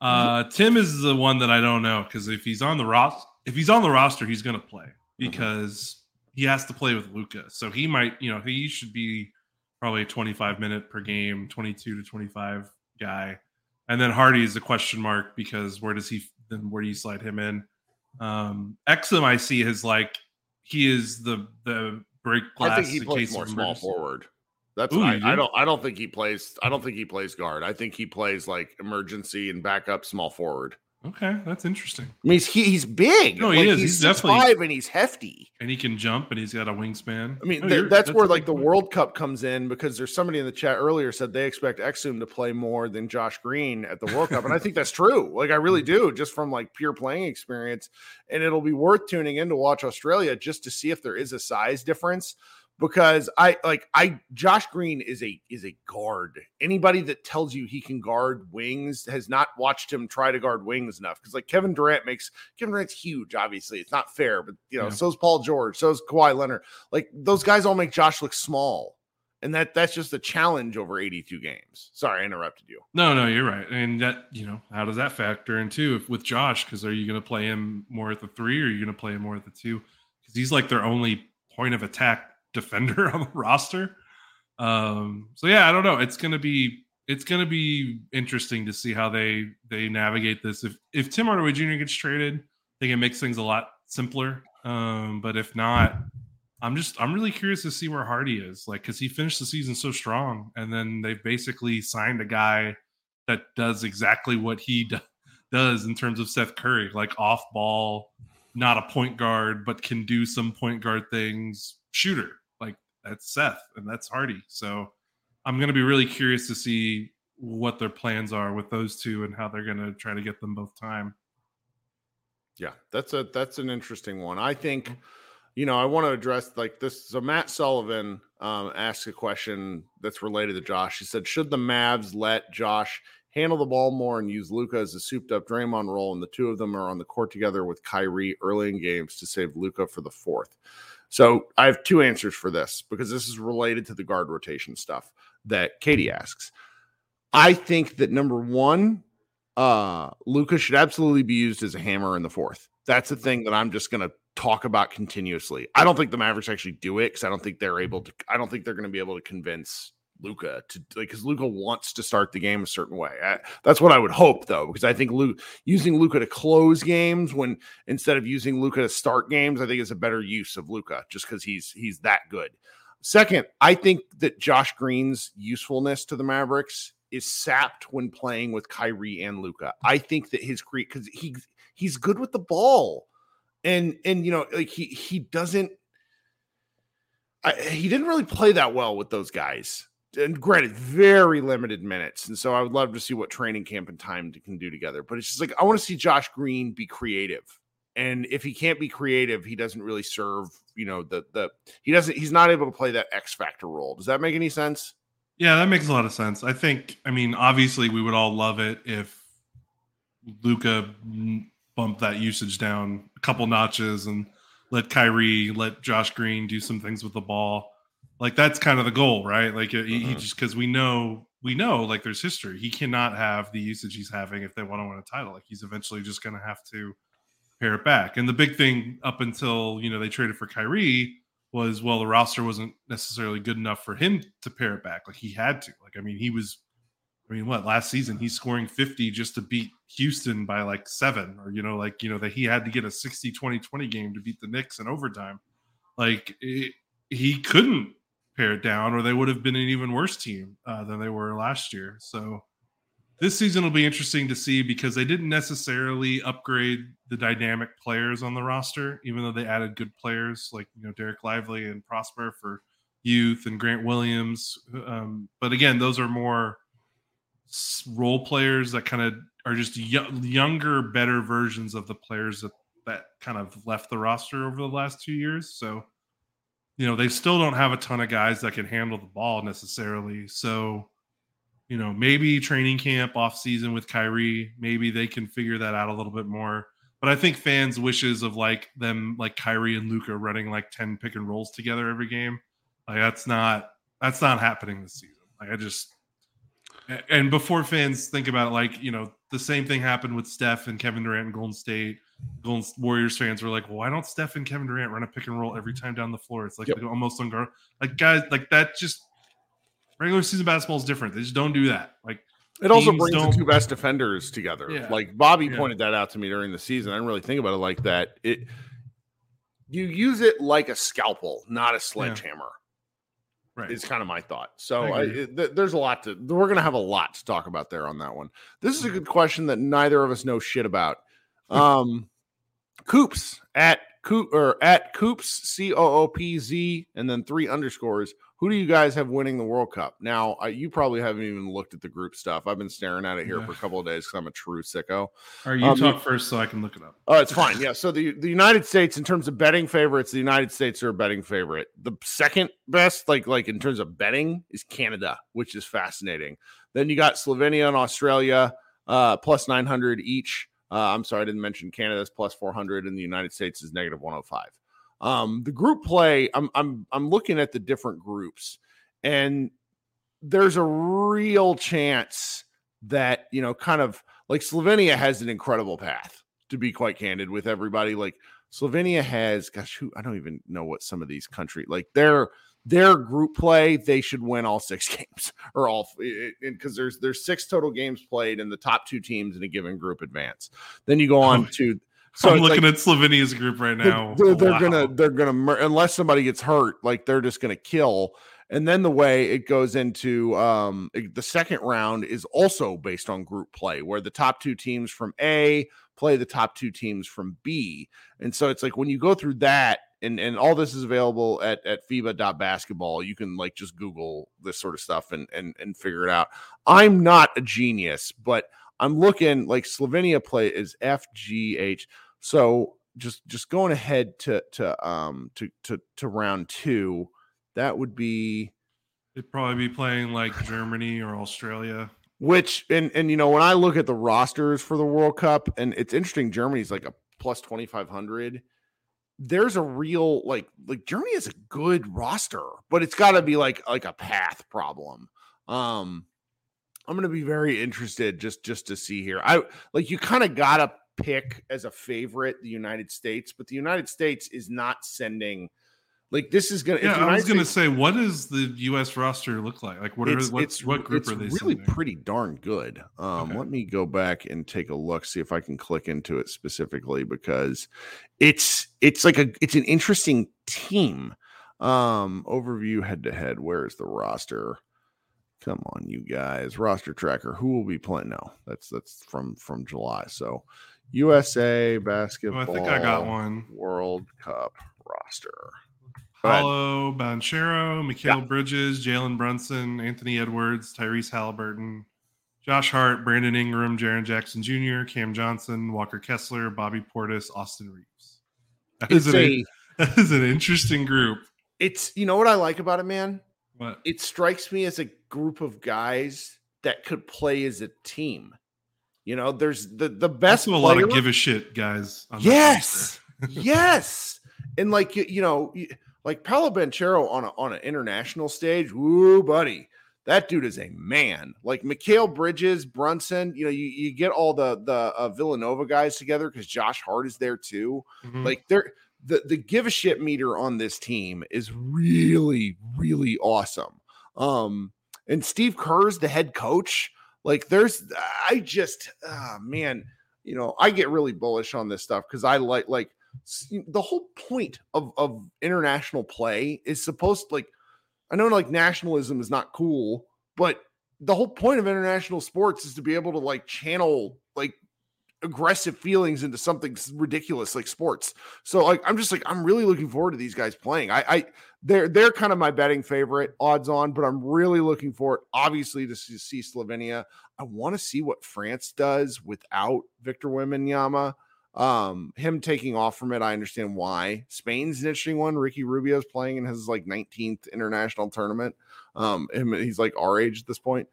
Uh, Tim is the one that I don't know because if he's on the ros- if he's on the roster, he's going to play because he has to play with Luka. So he might, you know, he should be probably a 25 minute per game, 22 to 25 guy. And then Hardy is a question mark because where does he then where do you slide him in? Um, Exum I see is like he is the the break glass I think he plays case more small forward. That's Ooh, I, I don't I don't think he plays I don't think he plays guard. I think he plays like emergency and backup small forward. Okay, that's interesting. I mean, he's, he, he's big. No, he Like, is. He's, He's definitely- five and he's hefty. And he can jump and he's got a wingspan. I mean, No, th- you're- that's, where like the point. World Cup comes in because there's somebody in the chat earlier said they expect Exum to play more than Josh Green at the World Cup, and I think that's true. Like I really do, just from like pure playing experience. And it'll be worth tuning in to watch Australia just to see if there is a size difference. Because I like I Josh Green is a is a guard. Anybody that tells you he can guard wings has not watched him try to guard wings enough. Because like Kevin Durant makes Kevin Durant's huge. Obviously, it's not fair, but you know, Yeah. so's Paul George, so's Kawhi Leonard like those guys all make Josh look small. And that that's just a challenge over 82 games. Sorry, I interrupted you. No, no, you're right. And that, you know, how does that factor in too if, with Josh? Because are you going to play him more at the three or are you going to play him more at the two? Because he's like their only point of attack defender on the roster. Um, so yeah, I don't know. It's gonna be it's gonna be interesting to see how they they navigate this. If if Tim Hardaway Jr. gets traded, I think it makes things a lot simpler. Um, but if not, I'm just I'm really curious to see where Hardy is, like because he finished the season so strong, and then they've basically signed a guy that does exactly what he do, does in terms of Seth Curry, like off ball, not a point guard, but can do some point guard things, shooter. That's Seth and that's Hardy. So I'm going to be really curious to see what their plans are with those two and how they're going to try to get them both time. Yeah, that's a that's an interesting one. I think, you know, I want to address like this. So Matt Sullivan um, asked a question that's related to Josh. He said, "Should the Mavs let Josh handle the ball more and use Luka as a souped-up Draymond role, and the two of them are on the court together with Kyrie early in games to save Luka for the fourth? So I have two answers for this because this is related to the guard rotation stuff that Katie asks. I think that number one, uh Luka should absolutely be used as a hammer in the fourth. That's the thing that I'm just going to talk about continuously. I don't think the Mavericks actually do it because I don't think they're able to. I don't think they're going to be able to convince Luka to like because Luka wants to start the game a certain way. I, that's what I would hope though, because I think Luke using Luka to close games when instead of using Luka to start games, I think is a better use of Luka just because he's he's that good. Second, I think that Josh Green's usefulness to the Mavericks is sapped when playing with Kyrie and Luka. I think that his create because he he's good with the ball, and and you know like he he doesn't. I, he didn't really play that well with those guys. And granted, very limited minutes. And so I would love to see what training camp and time can do together. But it's just like I want to see Josh Green be creative. And if he can't be creative, he doesn't really serve, you know, the the he doesn't he's not able to play that X factor role. Does that make any sense? Yeah, that makes a lot of sense. I think, I mean, obviously we would all love it if Luka bumped that usage down a couple notches and let Kyrie, let Josh Green do some things with the ball. Like that's kind of the goal, right? Like he, he mm-hmm. just because we know we know like there's history. He cannot have the usage he's having if they want to win a title. Like he's eventually just going to have to pare it back. And the big thing up until you know they traded for Kyrie was well the roster wasn't necessarily good enough for him to pare it back. Like he had to. Like I mean he was I mean, what last season he's scoring 50 just to beat Houston by like seven, or you know, like you know that he had to get a 60 20 20 game to beat the Knicks in overtime. Like it, he couldn't pare it down, or they would have been an even worse team uh, than they were last year. So this season will be interesting to see because they didn't necessarily upgrade the dynamic players on the roster, even though they added good players like you know Dereck Lively and Prosper for youth and Grant Williams. Um, but again, those are more role players that kind of are just y- younger, better versions of the players that that kind of left the roster over the last two years. So, you know, they still don't have a ton of guys that can handle the ball necessarily. So, you know, maybe training camp off season with Kyrie, maybe they can figure that out a little bit more. But I think fans' wishes of like them, like Kyrie and Luka running like 10 pick and rolls together every game, like that's not that's not happening this season. Like I just and before fans think about it, like you know, the same thing happened with Steph and Kevin Durant and Golden State. Golden Warriors fans were like, "Why don't Steph and Kevin Durant run a pick and roll every time down the floor?" It's like yep. almost unguard. Like guys, like that. Just regular season basketball is different. They just don't do that. Like it also brings the two best defenders together. Yeah. Like Bobby yeah. pointed that out to me during the season. I didn't really think about it like that. It you use it like a scalpel, not a sledgehammer. Right. Is kind of my thought. So I I, th- there's a lot to. We're gonna have a lot to talk about there on that one. This is a mm-hmm. good question that neither of us know shit about. Um, Coops at Coop or at Coops C O O P Z and then three underscores who do you guys have winning the World Cup? Now, uh, you probably haven't even looked at the group stuff. I've been staring at it here yeah. for a couple of days because I'm a true sicko. Are you um, talk first so I can look it up? Oh, it's fine. Yeah. So the, the United States, in terms of betting favorites, the United States are a betting favorite. The second best, like like in terms of betting, is Canada, which is fascinating. Then you got Slovenia and Australia, uh, plus 900 each. Uh, I'm sorry, I didn't mention Canada's plus 400, and the United States is negative 105. Um, the group play, I'm I'm I'm looking at the different groups, and there's a real chance that you know, kind of like Slovenia has an incredible path. To be quite candid with everybody, like Slovenia has, gosh, who I don't even know what some of these countries like their their group play. They should win all six games or all because there's there's six total games played, and the top two teams in a given group advance. Then you go on oh. to so I'm looking like, at Slovenia's group right now. They're, they're wow. gonna they're gonna unless somebody gets hurt, like they're just gonna kill. And then the way it goes into um, the second round is also based on group play, where the top two teams from A play the top two teams from B. And so it's like when you go through that, and, and all this is available at, at FIBA.basketball. You can like just Google this sort of stuff and, and and figure it out. I'm not a genius, but I'm looking like Slovenia play is FGH. So just just going ahead to to um to to to round two, that would be it'd probably be playing like Germany or Australia. Which and and you know when I look at the rosters for the World Cup, and it's interesting, Germany's like a plus twenty five hundred. There's a real like like Germany is a good roster, but it's got to be like like a path problem. Um, I'm going to be very interested just just to see here. I like you kind of got to pick as a favorite the United States, but the United States is not sending like this is gonna. Yeah, I was gonna say, what does the U.S. roster look like? Like, what are what, it's, what group are they? Really, pretty darn good. Um, okay. Let me go back and take a look, see if I can click into it specifically because it's it's like a it's an interesting team. Um, overview head to head. Where is the roster? Come on, you guys. Roster tracker. Who will be playing? No, that's that's from from July. So USA basketball. Oh, I think I got one. World Cup roster. Go ahead. Paolo Banchero, Mikal Yeah. Bridges, Jalen Brunson, Anthony Edwards, Tyrese Halliburton, Josh Hart, Brandon Ingram, Jaren Jackson Jr., Cam Johnson, Walker Kessler, Bobby Portis, Austin Reaves. That is, an, a, that is an interesting group. it's you know what I like about it, man. What? It strikes me as a group of guys that could play as a team. You know, there's the the best Also a lot of give a shit guys. on Yes, yes, and like you, you know, y- like Paolo Banchero on a, on an international stage. Woo, buddy, that dude is a man. Like Mikal Bridges, Brunson. You know, you, you get all the the uh, Villanova guys together because Josh Hart is there too. Mhm. Like they're the the give a shit meter on this team is really really awesome. Um, and Steve Kerr's the head coach. Like there's, I just, ah, man, you know, I get really bullish on this stuff because I like like the whole point of of international play is supposed to, like I know like nationalism is not cool, but the whole point of international sports is to be able to like channel like aggressive feelings into something ridiculous like sports. So like I'm just like I'm really looking forward to these guys playing. I I they're they're kind of my betting favorite odds on, but I'm really looking forward obviously to see, Slovenia. I want to see what France does without Victor Wembanyama. Um, him taking off from it, I understand why. Spain's an interesting one. Ricky Rubio's playing in his like 19th international tournament. Um, him, he's like our age at this point.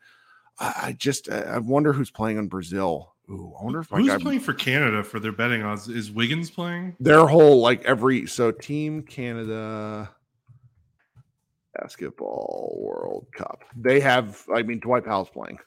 I, I just I I wonder who's playing on Brazil. Ooh, I wonder if my Who's guy playing for Canada for their betting odds? Is Wiggins playing? their whole like every so team Canada basketball World Cup. They have I mean Dwight Powell's playing.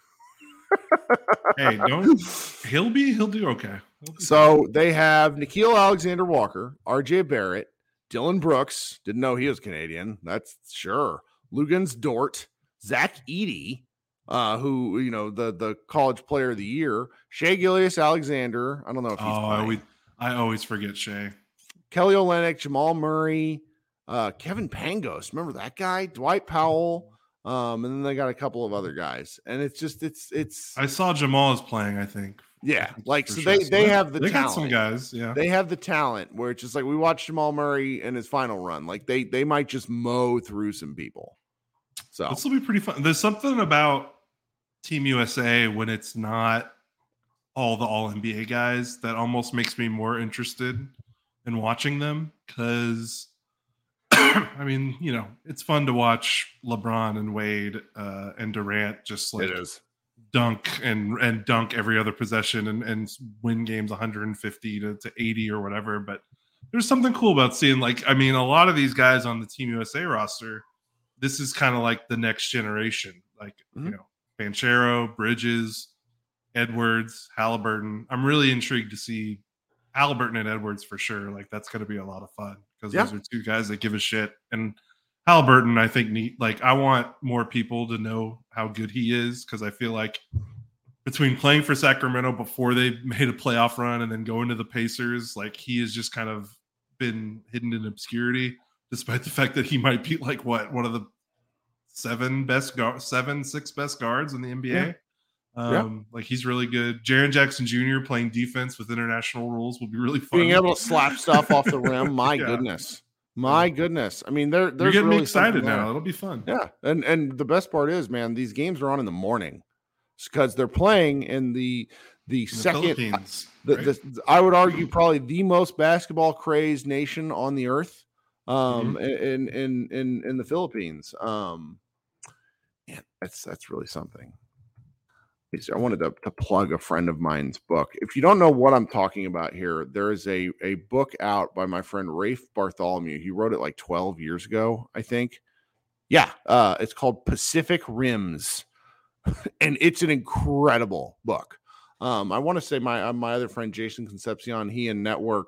Hey, don't he'll be he'll do okay. So they have Nickeil Alexander Walker, RJ Barrett, Dillon Brooks. Didn't know he was Canadian. That's sure. Luguentz Dort, Zach Edey, uh, who you know the the college player of the year, Shai Gilgeous Alexander. I don't know if he's Oh, I, playing. I always forget Shai. Kelly Olynyk, Jamal Murray, uh, Kevin Pangos. Remember that guy? Dwight Powell. Um, and then they got a couple of other guys, and it's just it's it's I saw Jamal is playing. I think. Yeah, like for so sure. they they have the they talent. got some guys. Yeah. They have the talent where it's just like we watched Jamal Murray in his final run. Like they they might just mow through some people. So This will be pretty fun. There's something about Team USA when it's not all the All NBA guys that almost makes me more interested in watching them because. I mean, you know, it's fun to watch LeBron and Wade uh, and Durant just like is. Dunk and and dunk every other possession and and win games 150 to, to 80 or whatever but there's something cool about seeing like i mean a lot of these guys on the team usa roster this is kind of like the next generation like Mhm. you know banchero bridges edwards halliburton i'm really intrigued to see halliburton and edwards for sure like that's going to be a lot of fun because Yeah. those are two guys that give a shit and Halliburton, I think, neat. Like, I want more people to know how good he is because I feel like between playing for Sacramento before they made a playoff run and then going to the Pacers, like he has just kind of been hidden in obscurity, despite the fact that he might be like what one of the seven best guard, seven, six best guards in the NBA. Yeah. Um, like he's really good. Jaren Jackson Jr. playing defense with international rules will be really fun. Being able to slap stuff off the rim, my Yeah. goodness. My goodness. I mean, they're they're getting really something excited now. It'll be fun. Yeah, and and the best part is, man, these games are on in the morning because they're playing in the the In the second. Philippines, The, the, I would argue probably the most basketball crazed nation on the earth, um, in in in in the Philippines. Um, man, that's that's really something. I wanted to, to plug a friend of mine's book. If you don't know what I'm talking about here, there is a a book out by my friend Rafe Bartholomew. He wrote it like 12 years ago, I think. Yeah, uh, it's called Pacific Rims, and it's an incredible book. Um, I want to say my uh, my other friend Jason Concepcion, he and Network,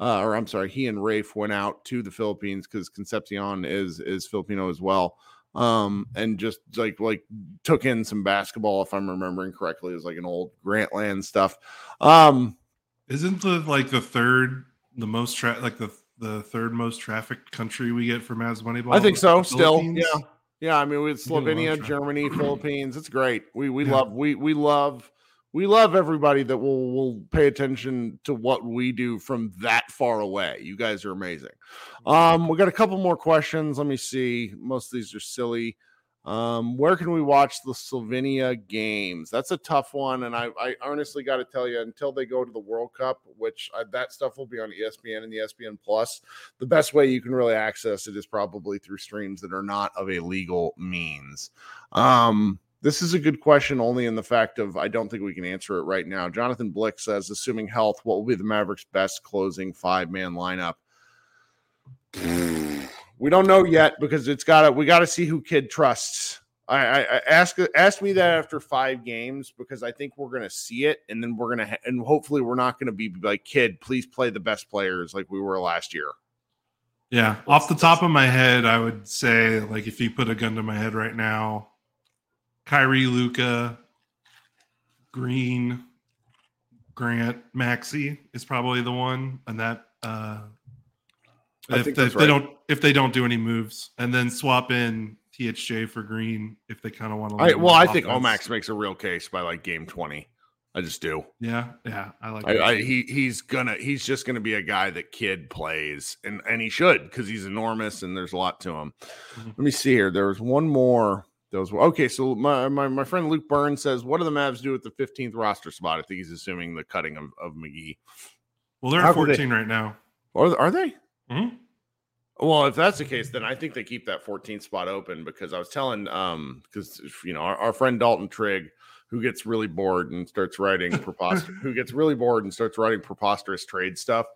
uh, or I'm sorry, he and Rafe went out to the Philippines because Concepcion is is Filipino as well. Um, and just like like took in some basketball, if I'm remembering correctly, it was like an old Grantland stuff. Um, Isn't the like the third the most tra- like the the third most trafficked country we get for Mavs Moneyball? I think so. Still, yeah, yeah. I mean, with We get a lot of Slovenia. Germany, Philippines, it's great. We we Yeah. love we we love we love everybody that will will pay attention to what we do from that far away. You guys are amazing. Um, we got a couple more questions. Let me see. Most of these are silly. Um, where can we watch the Slovenia games? That's a tough one, and I, I honestly got to tell you, until they go to the World Cup, which I, that stuff will be on ESPN and the ESPN Plus, the best way you can really access it is probably through streams that are not of a legal means. Um, this is a good question, only in the fact of I don't think we can answer it right now. Jonathan Blick says, assuming health, what will be the Mavericks' best closing five man lineup? We don't know yet because it's got to. We got to see who Kidd trusts. I, I, I ask ask me that after five games because I think we're gonna see it, and then we're gonna ha- and hopefully we're not gonna be like Kidd. Please play the best players like we were last year. Yeah, off the top of my head, I would say like if you put a gun to my head right now, Kyrie, Luka, Green, Grant, Maxi is probably the one, and that uh, I if, think they, if don't if they don't do any moves, and then swap in THJ for Green if they kind of want to. I well, I think Omax makes a real case by like game twenty. I just do. Yeah, yeah, I like. I, I, he he's gonna he's just gonna be a guy that Kidd plays and and he should because he's enormous and there's a lot to him. Mhm. Let me see here. There was one more. Those okay. So my, my my friend Luke Burns says, "What do the Mavs do with the 15th roster spot?" I think he's assuming the cutting of, of McGee. well, they're how at could they- 14 right now. Or are they? Mhm. Well, if that's the case, then I think they keep that 14th spot open because I was telling, um, because you know our, our friend Dalton Trigg, who gets really bored and starts writing preposterous, who gets really bored and starts writing preposterous trade stuff.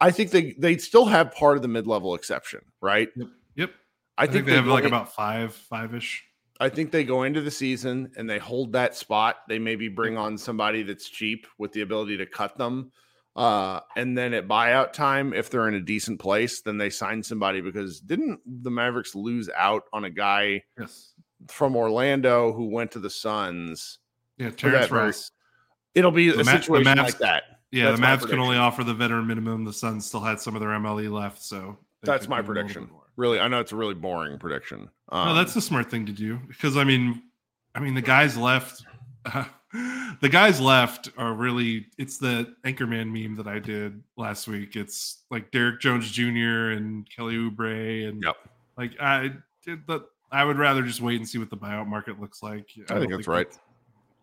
I think they they still have part of the mid level exception, right? Yep, I, I, think, they, they have go like in- about five, five ish. I think they go into the season and they hold that spot. They maybe bring on somebody that's cheap with the ability to cut them. Uh, and then at buyout time, if they're in a decent place, then they sign somebody because didn't the Mavericks lose out on a guy Yes, from Orlando who went to the Suns? yeah, Terrence Ross. It'll be The a Ma- situation Mavs- like that. Yeah, That's the Mavs can only offer the veteran minimum. The Suns still had some of their MLE left, so That's my prediction. Really, I know it's a really boring prediction. Um, no, that's the smart thing to do because I mean, I mean the guys left. the guys left are really. It's the Anchorman meme that I did last week. It's like Derrick Jones Jr. and Kelly Oubre and Yep. like I did but I would rather just wait and see what the buyout market looks like. I think don't that's right.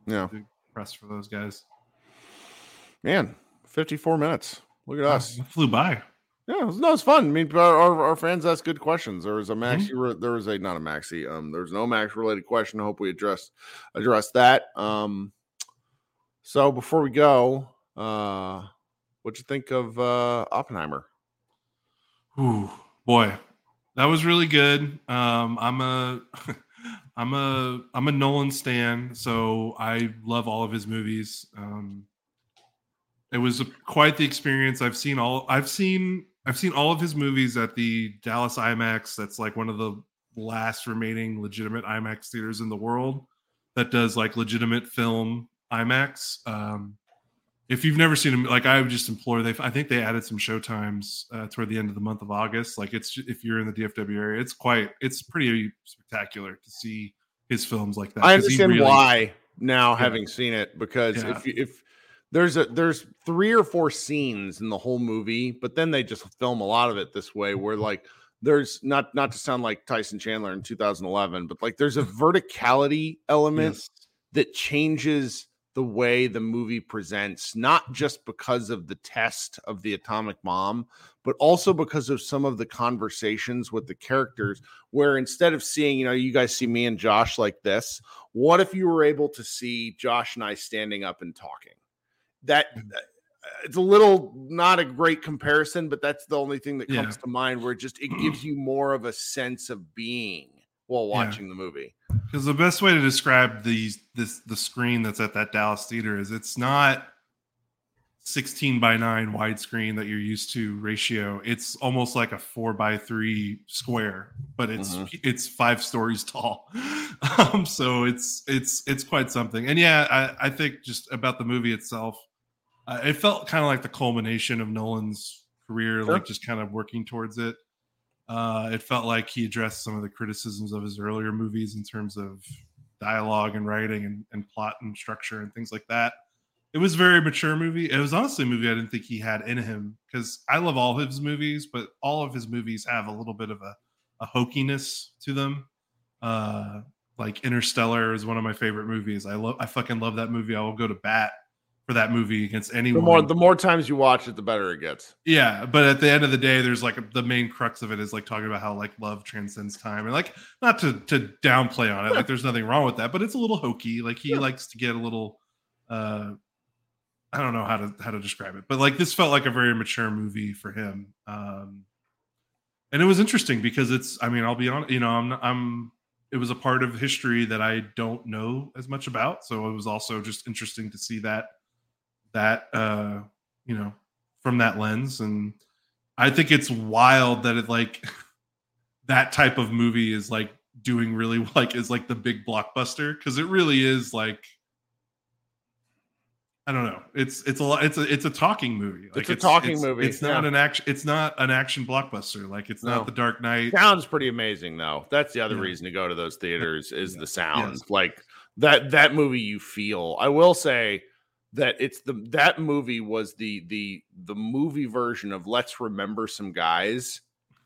yeah, press for those guys. man, 54 minutes. Look at us. It flew by. Yeah, it was, no, it's fun. I mean, our, our, fans ask good questions. There was a Mm-hmm. re- there was a not a maxi. Um, there's no max related question. I hope we address address that. Um, so before we go, uh, what'd you think of uh Oppenheimer? Ooh, boy, that was really good. Um, I'm a, I'm a, I'm a Nolan stan, so I love all of his movies. Um, it was a, quite the experience. I've seen all, I've seen, I've seen all of his movies at the Dallas IMAX. That's like one of the last remaining legitimate IMAX theaters in the world that does like legitimate film IMAX. Um, if you've never seen him, like I would just implore they. I think they added some show times uh, toward the end of the month of August. Like it's if you're in the DFW area, it's quite, it's pretty spectacular to see his films like that. I understand really- why now, having seen it, because Yeah. if you, if there's a there's three or four scenes in the whole movie, but then they just film a lot of it this way, where like there's not not to sound like Tyson Chandler in 2011, but like there's a verticality element Yes. that changes the way the movie presents, not just because of the test of the atomic bomb, but also because of some of the conversations with the characters. Where instead of seeing, you know, you guys see me and Josh like this, what if you were able to see Josh and I standing up and talking? That uh, it's a little not a great comparison, but that's the only thing that Yeah. comes to mind where just it gives you more of a sense of being while Yeah. watching the movie. Because the best way to describe these this the screen that's at that Dallas theater is it's not 16 by 9 widescreen that you're used to ratio. It's almost like a four by three square, but it's Mhm. it's five stories tall. um, so it's it's it's quite something. And yeah, I, I think just about the movie itself, uh, it felt kind of like the culmination of Nolan's career, Sure. like just kind of working towards it. Uh, it felt like he addressed some of the criticisms of his earlier movies in terms of dialogue and writing and, and plot and structure and things like that. it was a very mature movie. It was honestly a movie I didn't think he had in him because I love all of his movies, but all of his movies have a little bit of a, a hokiness to them. Uh, like Interstellar is one of my favorite movies. I love, I fucking love that movie. I will go to bat for that movie against anyone. The more the more times you watch it, the better it gets. Yeah, but at the end of the day, there's like the main crux of it is like talking about how like love transcends time and like not to to downplay on it, like there's nothing wrong with that, but it's a little hokey. Like he Yeah. likes to get a little uh I don't know how to how to describe it, but like this felt like a very mature movie for him. Um and it was interesting because it's I mean, I'll be honest, you know, I'm I'm it was a part of history that I don't know as much about, so it was also just interesting to see that that uh you know from that lens and i think it's wild that it like that type of movie is like doing really like is like the big blockbuster because it really is like i don't know it's it's a lot it's a it's a talking movie like It's a talking movie, it's not yeah. an action it's not an action blockbuster like it's No. not the dark knight Sounds pretty amazing though. That's the other Yeah. reason to go to those theaters is Yeah. the sound. Yes. Like that that movie you feel. I will say that it's the that movie was the the the movie version of Let's Remember Some Guys.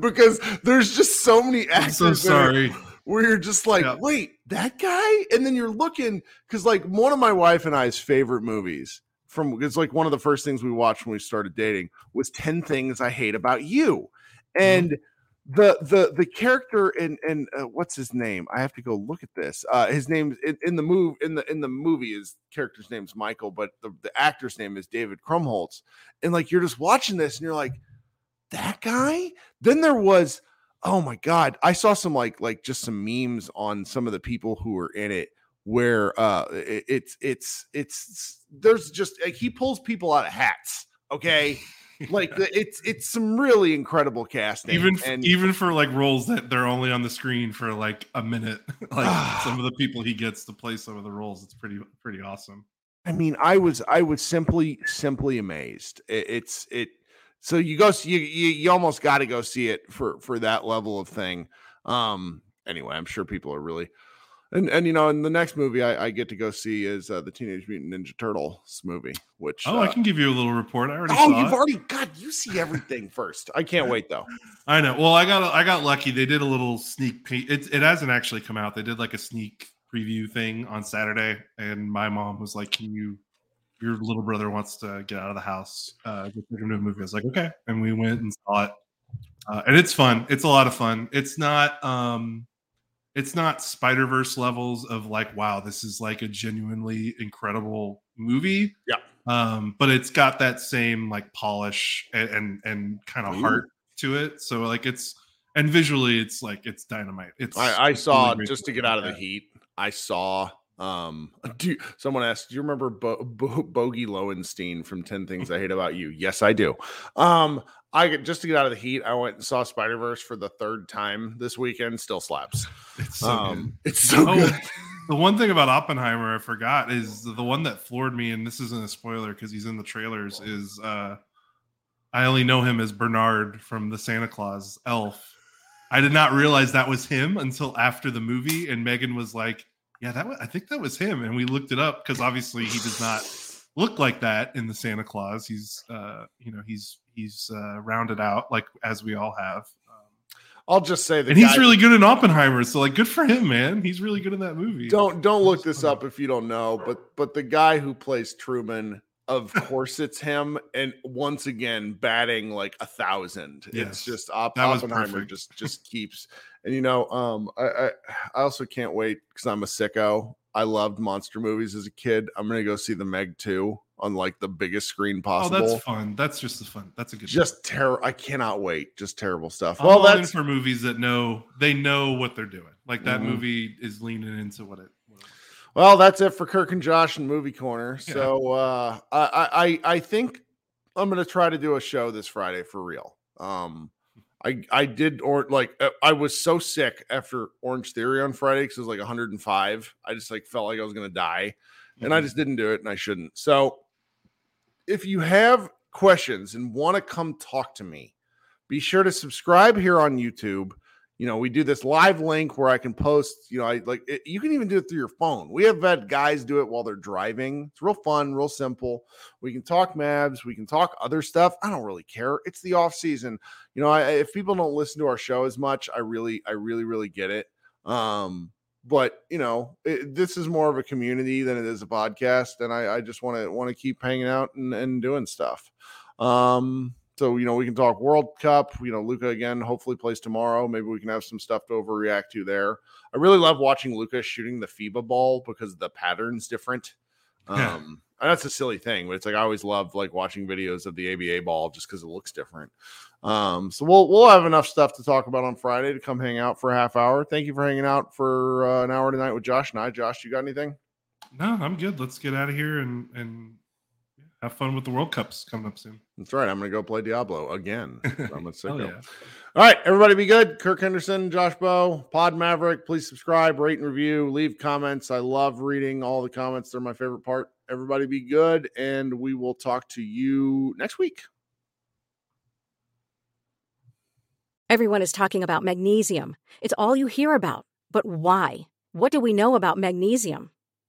because there's just so many actors i'm so sorry where you're just like, Yeah. wait, that guy? And then you're looking because like one of my wife and I's favorite movies from it's like one of the first things we watched when we started dating was 10 Things I Hate About You. Mm-hmm. And the the the character in in uh, what's his name? I have to go look at this. Uh his name in, in the move in the in the movie his character's name's Michael, but the, the actor's name is David Krumholtz. And like you're just watching this and you're like, that guy? Then there was oh my god i saw some like like just some memes on some of the people who were in it where uh it- it's it's it's there's just like, he pulls people out of hats okay like the, it's it's some really incredible casting even and even for like roles that they're only on the screen for like a minute like some of the people he gets to play some of the roles it's pretty pretty awesome I mean, I was I was simply simply amazed. It, it's it. So you go you you, you almost got to go see it for for that level of thing. Um. Anyway, I'm sure people are really. And, and you know, in the next movie I, I get to go see is uh, the Teenage Mutant Ninja Turtles movie, which oh uh, i can give you a little report. I already oh saw you've it. already God you see everything first. I can't wait though. i know. Well i got i got lucky. They did a little sneak peek. It, it hasn't actually come out. They did like a sneak preview thing on saturday and my mom was like can you your little brother wants to get out of the house uh just take him to a movie. I was like okay. And we went and saw it. Uh, and it's fun. It's a lot of fun. It's not um it's not Spider Verse levels of like, wow, this is like a genuinely incredible movie. Yeah. Um, but it's got that same like polish and and, and kind of Ooh. heart to it. So like it's and visually it's like it's dynamite. It's I, I saw really just to get out of the that. heat. I saw. Um, do someone asked, "Do you remember Bo- Bo- Bogey Lowenstein from Ten Things I Hate About You?" Yes, I do. Um, I get just to get out of the heat. I went and saw Spider Verse for the third time this weekend. Still slaps. It's so good. um, it's so Oh, good. the one thing about Oppenheimer I forgot is the one that floored me, and this isn't a spoiler because he's in the trailers. Is uh, I only know him as Bernard from the Santa Clause Elf. I did not realize that was him until after the movie, and Megan was like, "Yeah, that was, I think that was him," and we looked it up because obviously he does not look like that in the Santa Clause. He's uh, you know he's he's uh, rounded out like as we all have. Um, I'll just say that and he's really good in Oppenheimer, so like good for him, man. He's really good in that movie. don't don't look this up if you don't know. But but the guy who plays Truman, of course, it's him. And once again, batting like a thousand. Yes. It's just Op- Oppenheimer just just keeps. And you know, um, I I, I also can't wait because I'm a sicko. I loved monster movies as a kid. I'm gonna go see the Meg 2 on like the biggest screen Oh, possible. that's fun. That's just a fun. That's a good. just terror. I cannot wait. Just terrible stuff. I'm well, that's for movies that know they know what they're doing. Like that Mhm. movie is leaning into what it. What it Well, that's it for Kirk and Josh and Movie Corner. Yeah. So uh, I, I I- I think I'm gonna try to do a show this Friday for real. Um, I I did or like uh, I was so sick after Orange Theory on Friday because it was like 105. I just like felt like I was gonna die, and I Mhm. just didn't do it, and I shouldn't. So if you have questions and want to come talk to me, be sure to subscribe here on YouTube. You know, we do this live link where I can post, you know, I like it, you can even do it through your phone. We have had guys do it while they're driving. It's real fun, real simple. We can talk Mavs, we can talk other stuff. I don't really care. It's the off season. You know, I, if people don't listen to our show as much, I really, I really, really get it. Um, but you know, it, this is more of a community than it is a podcast, and I, I just want to want to keep hanging out and, and doing stuff. Um, so, you know, we can talk World Cup. You know, Luka again, hopefully plays tomorrow. Maybe we can have some stuff to overreact to there. I really love watching Luka shooting the FIBA ball because the pattern's different. Yeah. Um, and that's a silly thing, but it's like I always love like watching videos of the ABA ball just because it looks different. Um, so we'll we'll have enough stuff to talk about on Friday to come hang out for a half hour. Thank you for hanging out for uh, an hour tonight with Josh and I. Josh, you got anything? No, I'm good. Let's get out of here and and have fun with the World Cups coming up soon. That's right. I'm gonna go play Diablo again. I'm a Hell sicko. yeah. All right, everybody be good. Kirk Henderson, Josh Bowe, Pod Maverick. Please subscribe, rate, and review, leave comments. I love reading all the comments. They're my favorite part. Everybody be good, and we will talk to you next week. Everyone is talking about magnesium. It's all you hear about. But why? What do we know about magnesium?